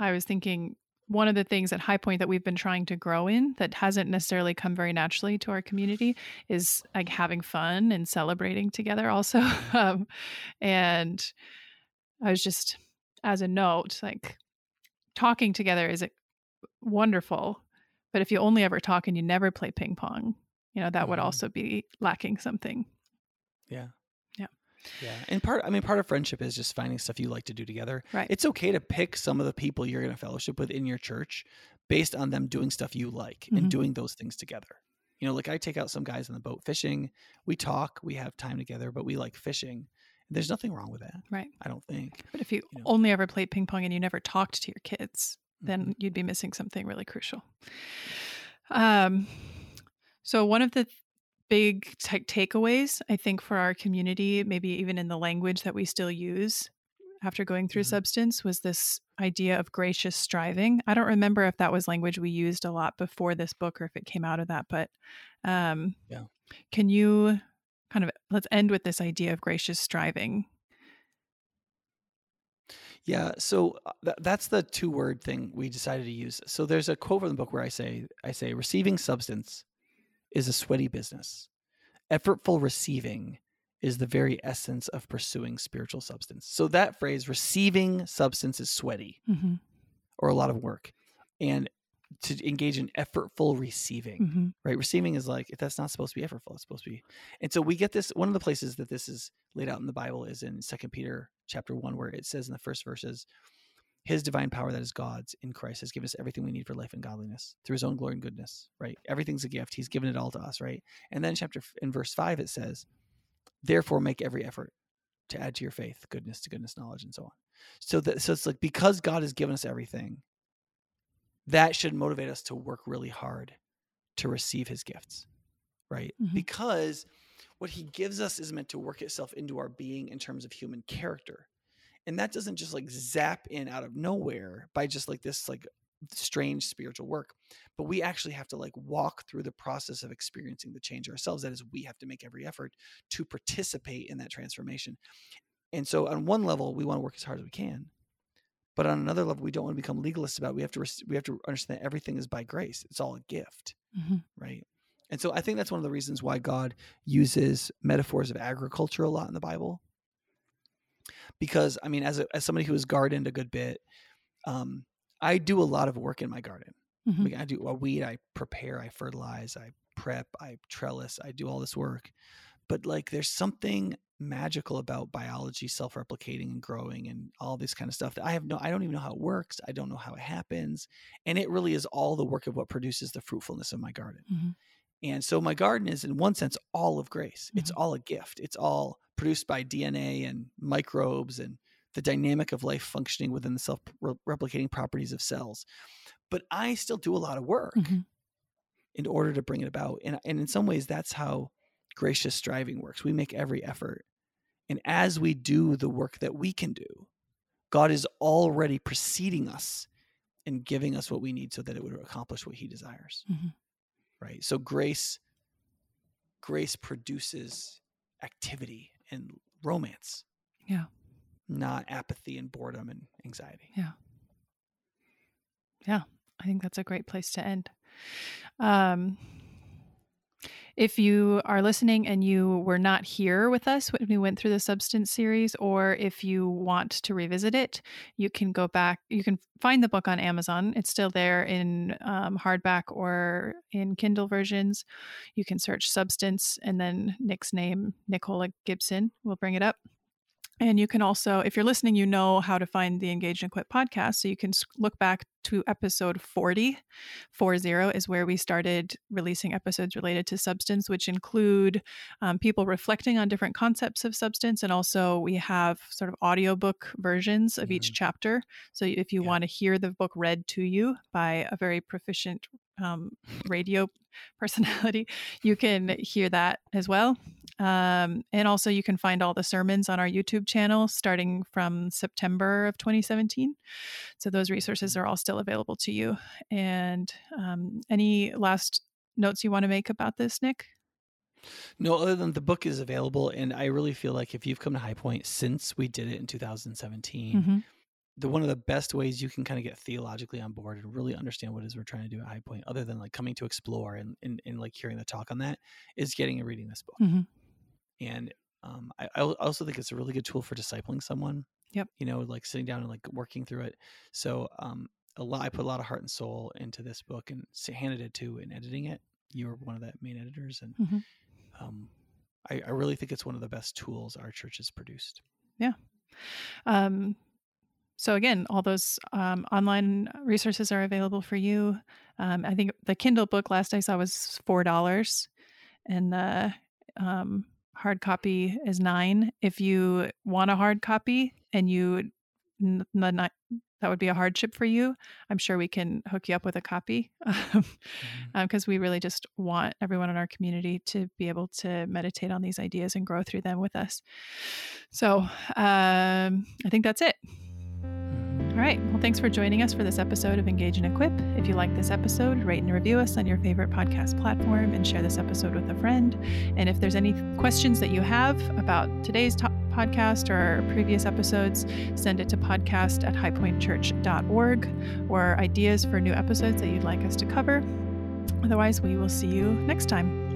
I was thinking one of the things at High Point that we've been trying to grow in that hasn't necessarily come very naturally to our community is like having fun and celebrating together also. um, and I was just, as a note, like talking together is wonderful, but if you only ever talk and you never play ping pong, you know, that mm-hmm. would also be lacking something. Yeah. Yeah. And part, I mean, part of friendship is just finding stuff you like to do together. Right. It's okay to pick some of the people you're going to fellowship with in your church based on them doing stuff you like mm-hmm. and doing those things together. You know, like I take out some guys on the boat fishing. We talk, we have time together, but we like fishing. There's nothing wrong with that. Right. I don't think. But if you, you know. only ever played ping pong and you never talked to your kids, then mm-hmm. you'd be missing something really crucial. Um, so one of the big t- takeaways, I think, for our community, maybe even in the language that we still use after going through mm-hmm. substance, was this idea of gracious striving. I don't remember if that was language we used a lot before this book or if it came out of that, but um, yeah. can you kind of let's end with this idea of gracious striving? Yeah, so uh, th- that's the two word thing we decided to use. So there's a quote from the book where I say, I say, receiving substance is a sweaty business. Effortful receiving is the very essence of pursuing spiritual substance. So that phrase, receiving substance, is sweaty mm-hmm. or a lot of work. And to engage in effortful receiving, mm-hmm. right? Receiving is like, if that's not supposed to be effortful, it's supposed to be. And so we get this, one of the places that this is laid out in the Bible is in Second Peter chapter one, where it says in the first verses, his divine power that is God's in Christ has given us everything we need for life and godliness through his own glory and goodness, right? Everything's a gift. He's given it all to us, right? And then chapter in verse 5 it says, "Therefore make every effort to add to your faith goodness to goodness knowledge and so on." So that so it's like because God has given us everything, that should motivate us to work really hard to receive his gifts, right? Mhm. Because what he gives us is meant to work itself into our being in terms of human character. And that doesn't just like zap in out of nowhere by just like this like strange spiritual work. But we actually have to like walk through the process of experiencing the change ourselves. That is, we have to make every effort to participate in that transformation. And so, on one level, we want to work as hard as we can, but on another level, we don't want to become legalists about. It. We have to we have to understand that everything is by grace. It's all a gift, Mhm. right? And so, I think that's one of the reasons why God uses metaphors of agriculture a lot in the Bible. Because I mean, as a, as somebody who has gardened a good bit, um, I do a lot of work in my garden. Mhm. Like, I do a weed, I prepare, I fertilize, I prep, I trellis, I do all this work. But like there's something magical about biology self-replicating and growing and all this kind of stuff that I have no I don't even know how it works. I don't know how it happens. And it really is all the work of what produces the fruitfulness of my garden. Mhm. And so my garden is in one sense all of grace. It's Mhm. all a gift. It's all produced by DNA and microbes and the dynamic of life functioning within the self replicating properties of cells. But I still do a lot of work Mhm. in order to bring it about. And, and in some ways, that's how gracious striving works. We make every effort. And as we do the work that we can do, God is already preceding us and giving us what we need so that it would accomplish what he desires. Mhm. Right. So grace, grace produces activity and romance. Yeah. Not apathy and boredom and anxiety. Yeah. Yeah. I think that's a great place to end. Um, if you are listening and you were not here with us when we went through the substance series, or if you want to revisit it, you can go back. You can find the book on Amazon. It's still there in um, hardback or in Kindle versions. You can search substance and then Nic's name, Nicola Gibson, will bring it up. And you can also, if you're listening, you know how to find the Engage and Equip podcast. So you can look back to episode 40. 40 is where we started releasing episodes related to substance, which include um, people reflecting on different concepts of substance. And also, we have sort of audiobook versions of each Mhm. chapter. So if you Yeah. want to hear the book read to you by a very proficient um, radio personality, you can hear that as well. Um, and also, you can find all the sermons on our YouTube channel starting from September of 2017. So, those resources are all still available to you. And um, any last notes you want to make about this, Nic? No, other than the book is available. And I really feel like if you've come to High Point since we did it in 2017, Mhm. the one of the best ways you can kind of get theologically on board and really understand what it is we're trying to do at High Point, other than like coming to explore and, and, and like hearing the talk on that, is getting and reading this book. Mhm. And um, I, I I also think it's a really good tool for discipling someone. Yep. You know, like sitting down and like working through it. So um, a lot, I put a lot of heart and soul into this book and handed it to and editing it. You were one of the main editors, and Mhm. um, I, I really think it's one of the best tools our church has produced. Yeah. Um, so again, all those um, online resources are available for you. Um, I think the Kindle book last I saw was four dollars, and the um, hard copy is nine. If you want a hard copy and you not that would be a hardship for you, I'm sure we can hook you up with a copy um, mm-hmm. um, because we really just want everyone in our community to be able to meditate on these ideas and grow through them with us. So um, I think that's it. Mm-hmm. All right. Well, thanks for joining us for this episode of Engage and Equip. If you like this episode, rate and review us on your favorite podcast platform and share this episode with a friend. And if there's any questions that you have about today's to- podcast or previous episodes, send it to podcast at highpointchurch.org or ideas for new episodes that you'd like us to cover. Otherwise, we will see you next time.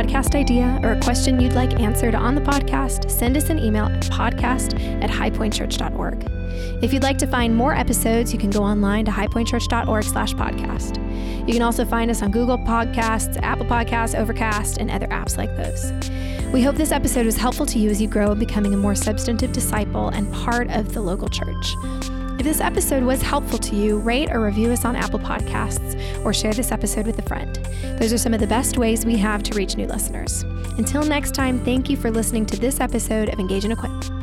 Podcast idea or a question you'd like answered on the podcast, send us an email at podcast at highpointchurch.org. If you'd like to find more episodes, you can go online to highpointchurch.org slash podcast. You can also find us on Google Podcasts, Apple Podcasts, Overcast, and other apps like those. We hope this episode was helpful to you as you grow in becoming a more substantive disciple and part of the local church. If this episode was helpful to you, rate or review us on Apple Podcasts or share this episode with a friend. Those are some of the best ways we have to reach new listeners. Until next time, thank you for listening to this episode of Engage and Equip.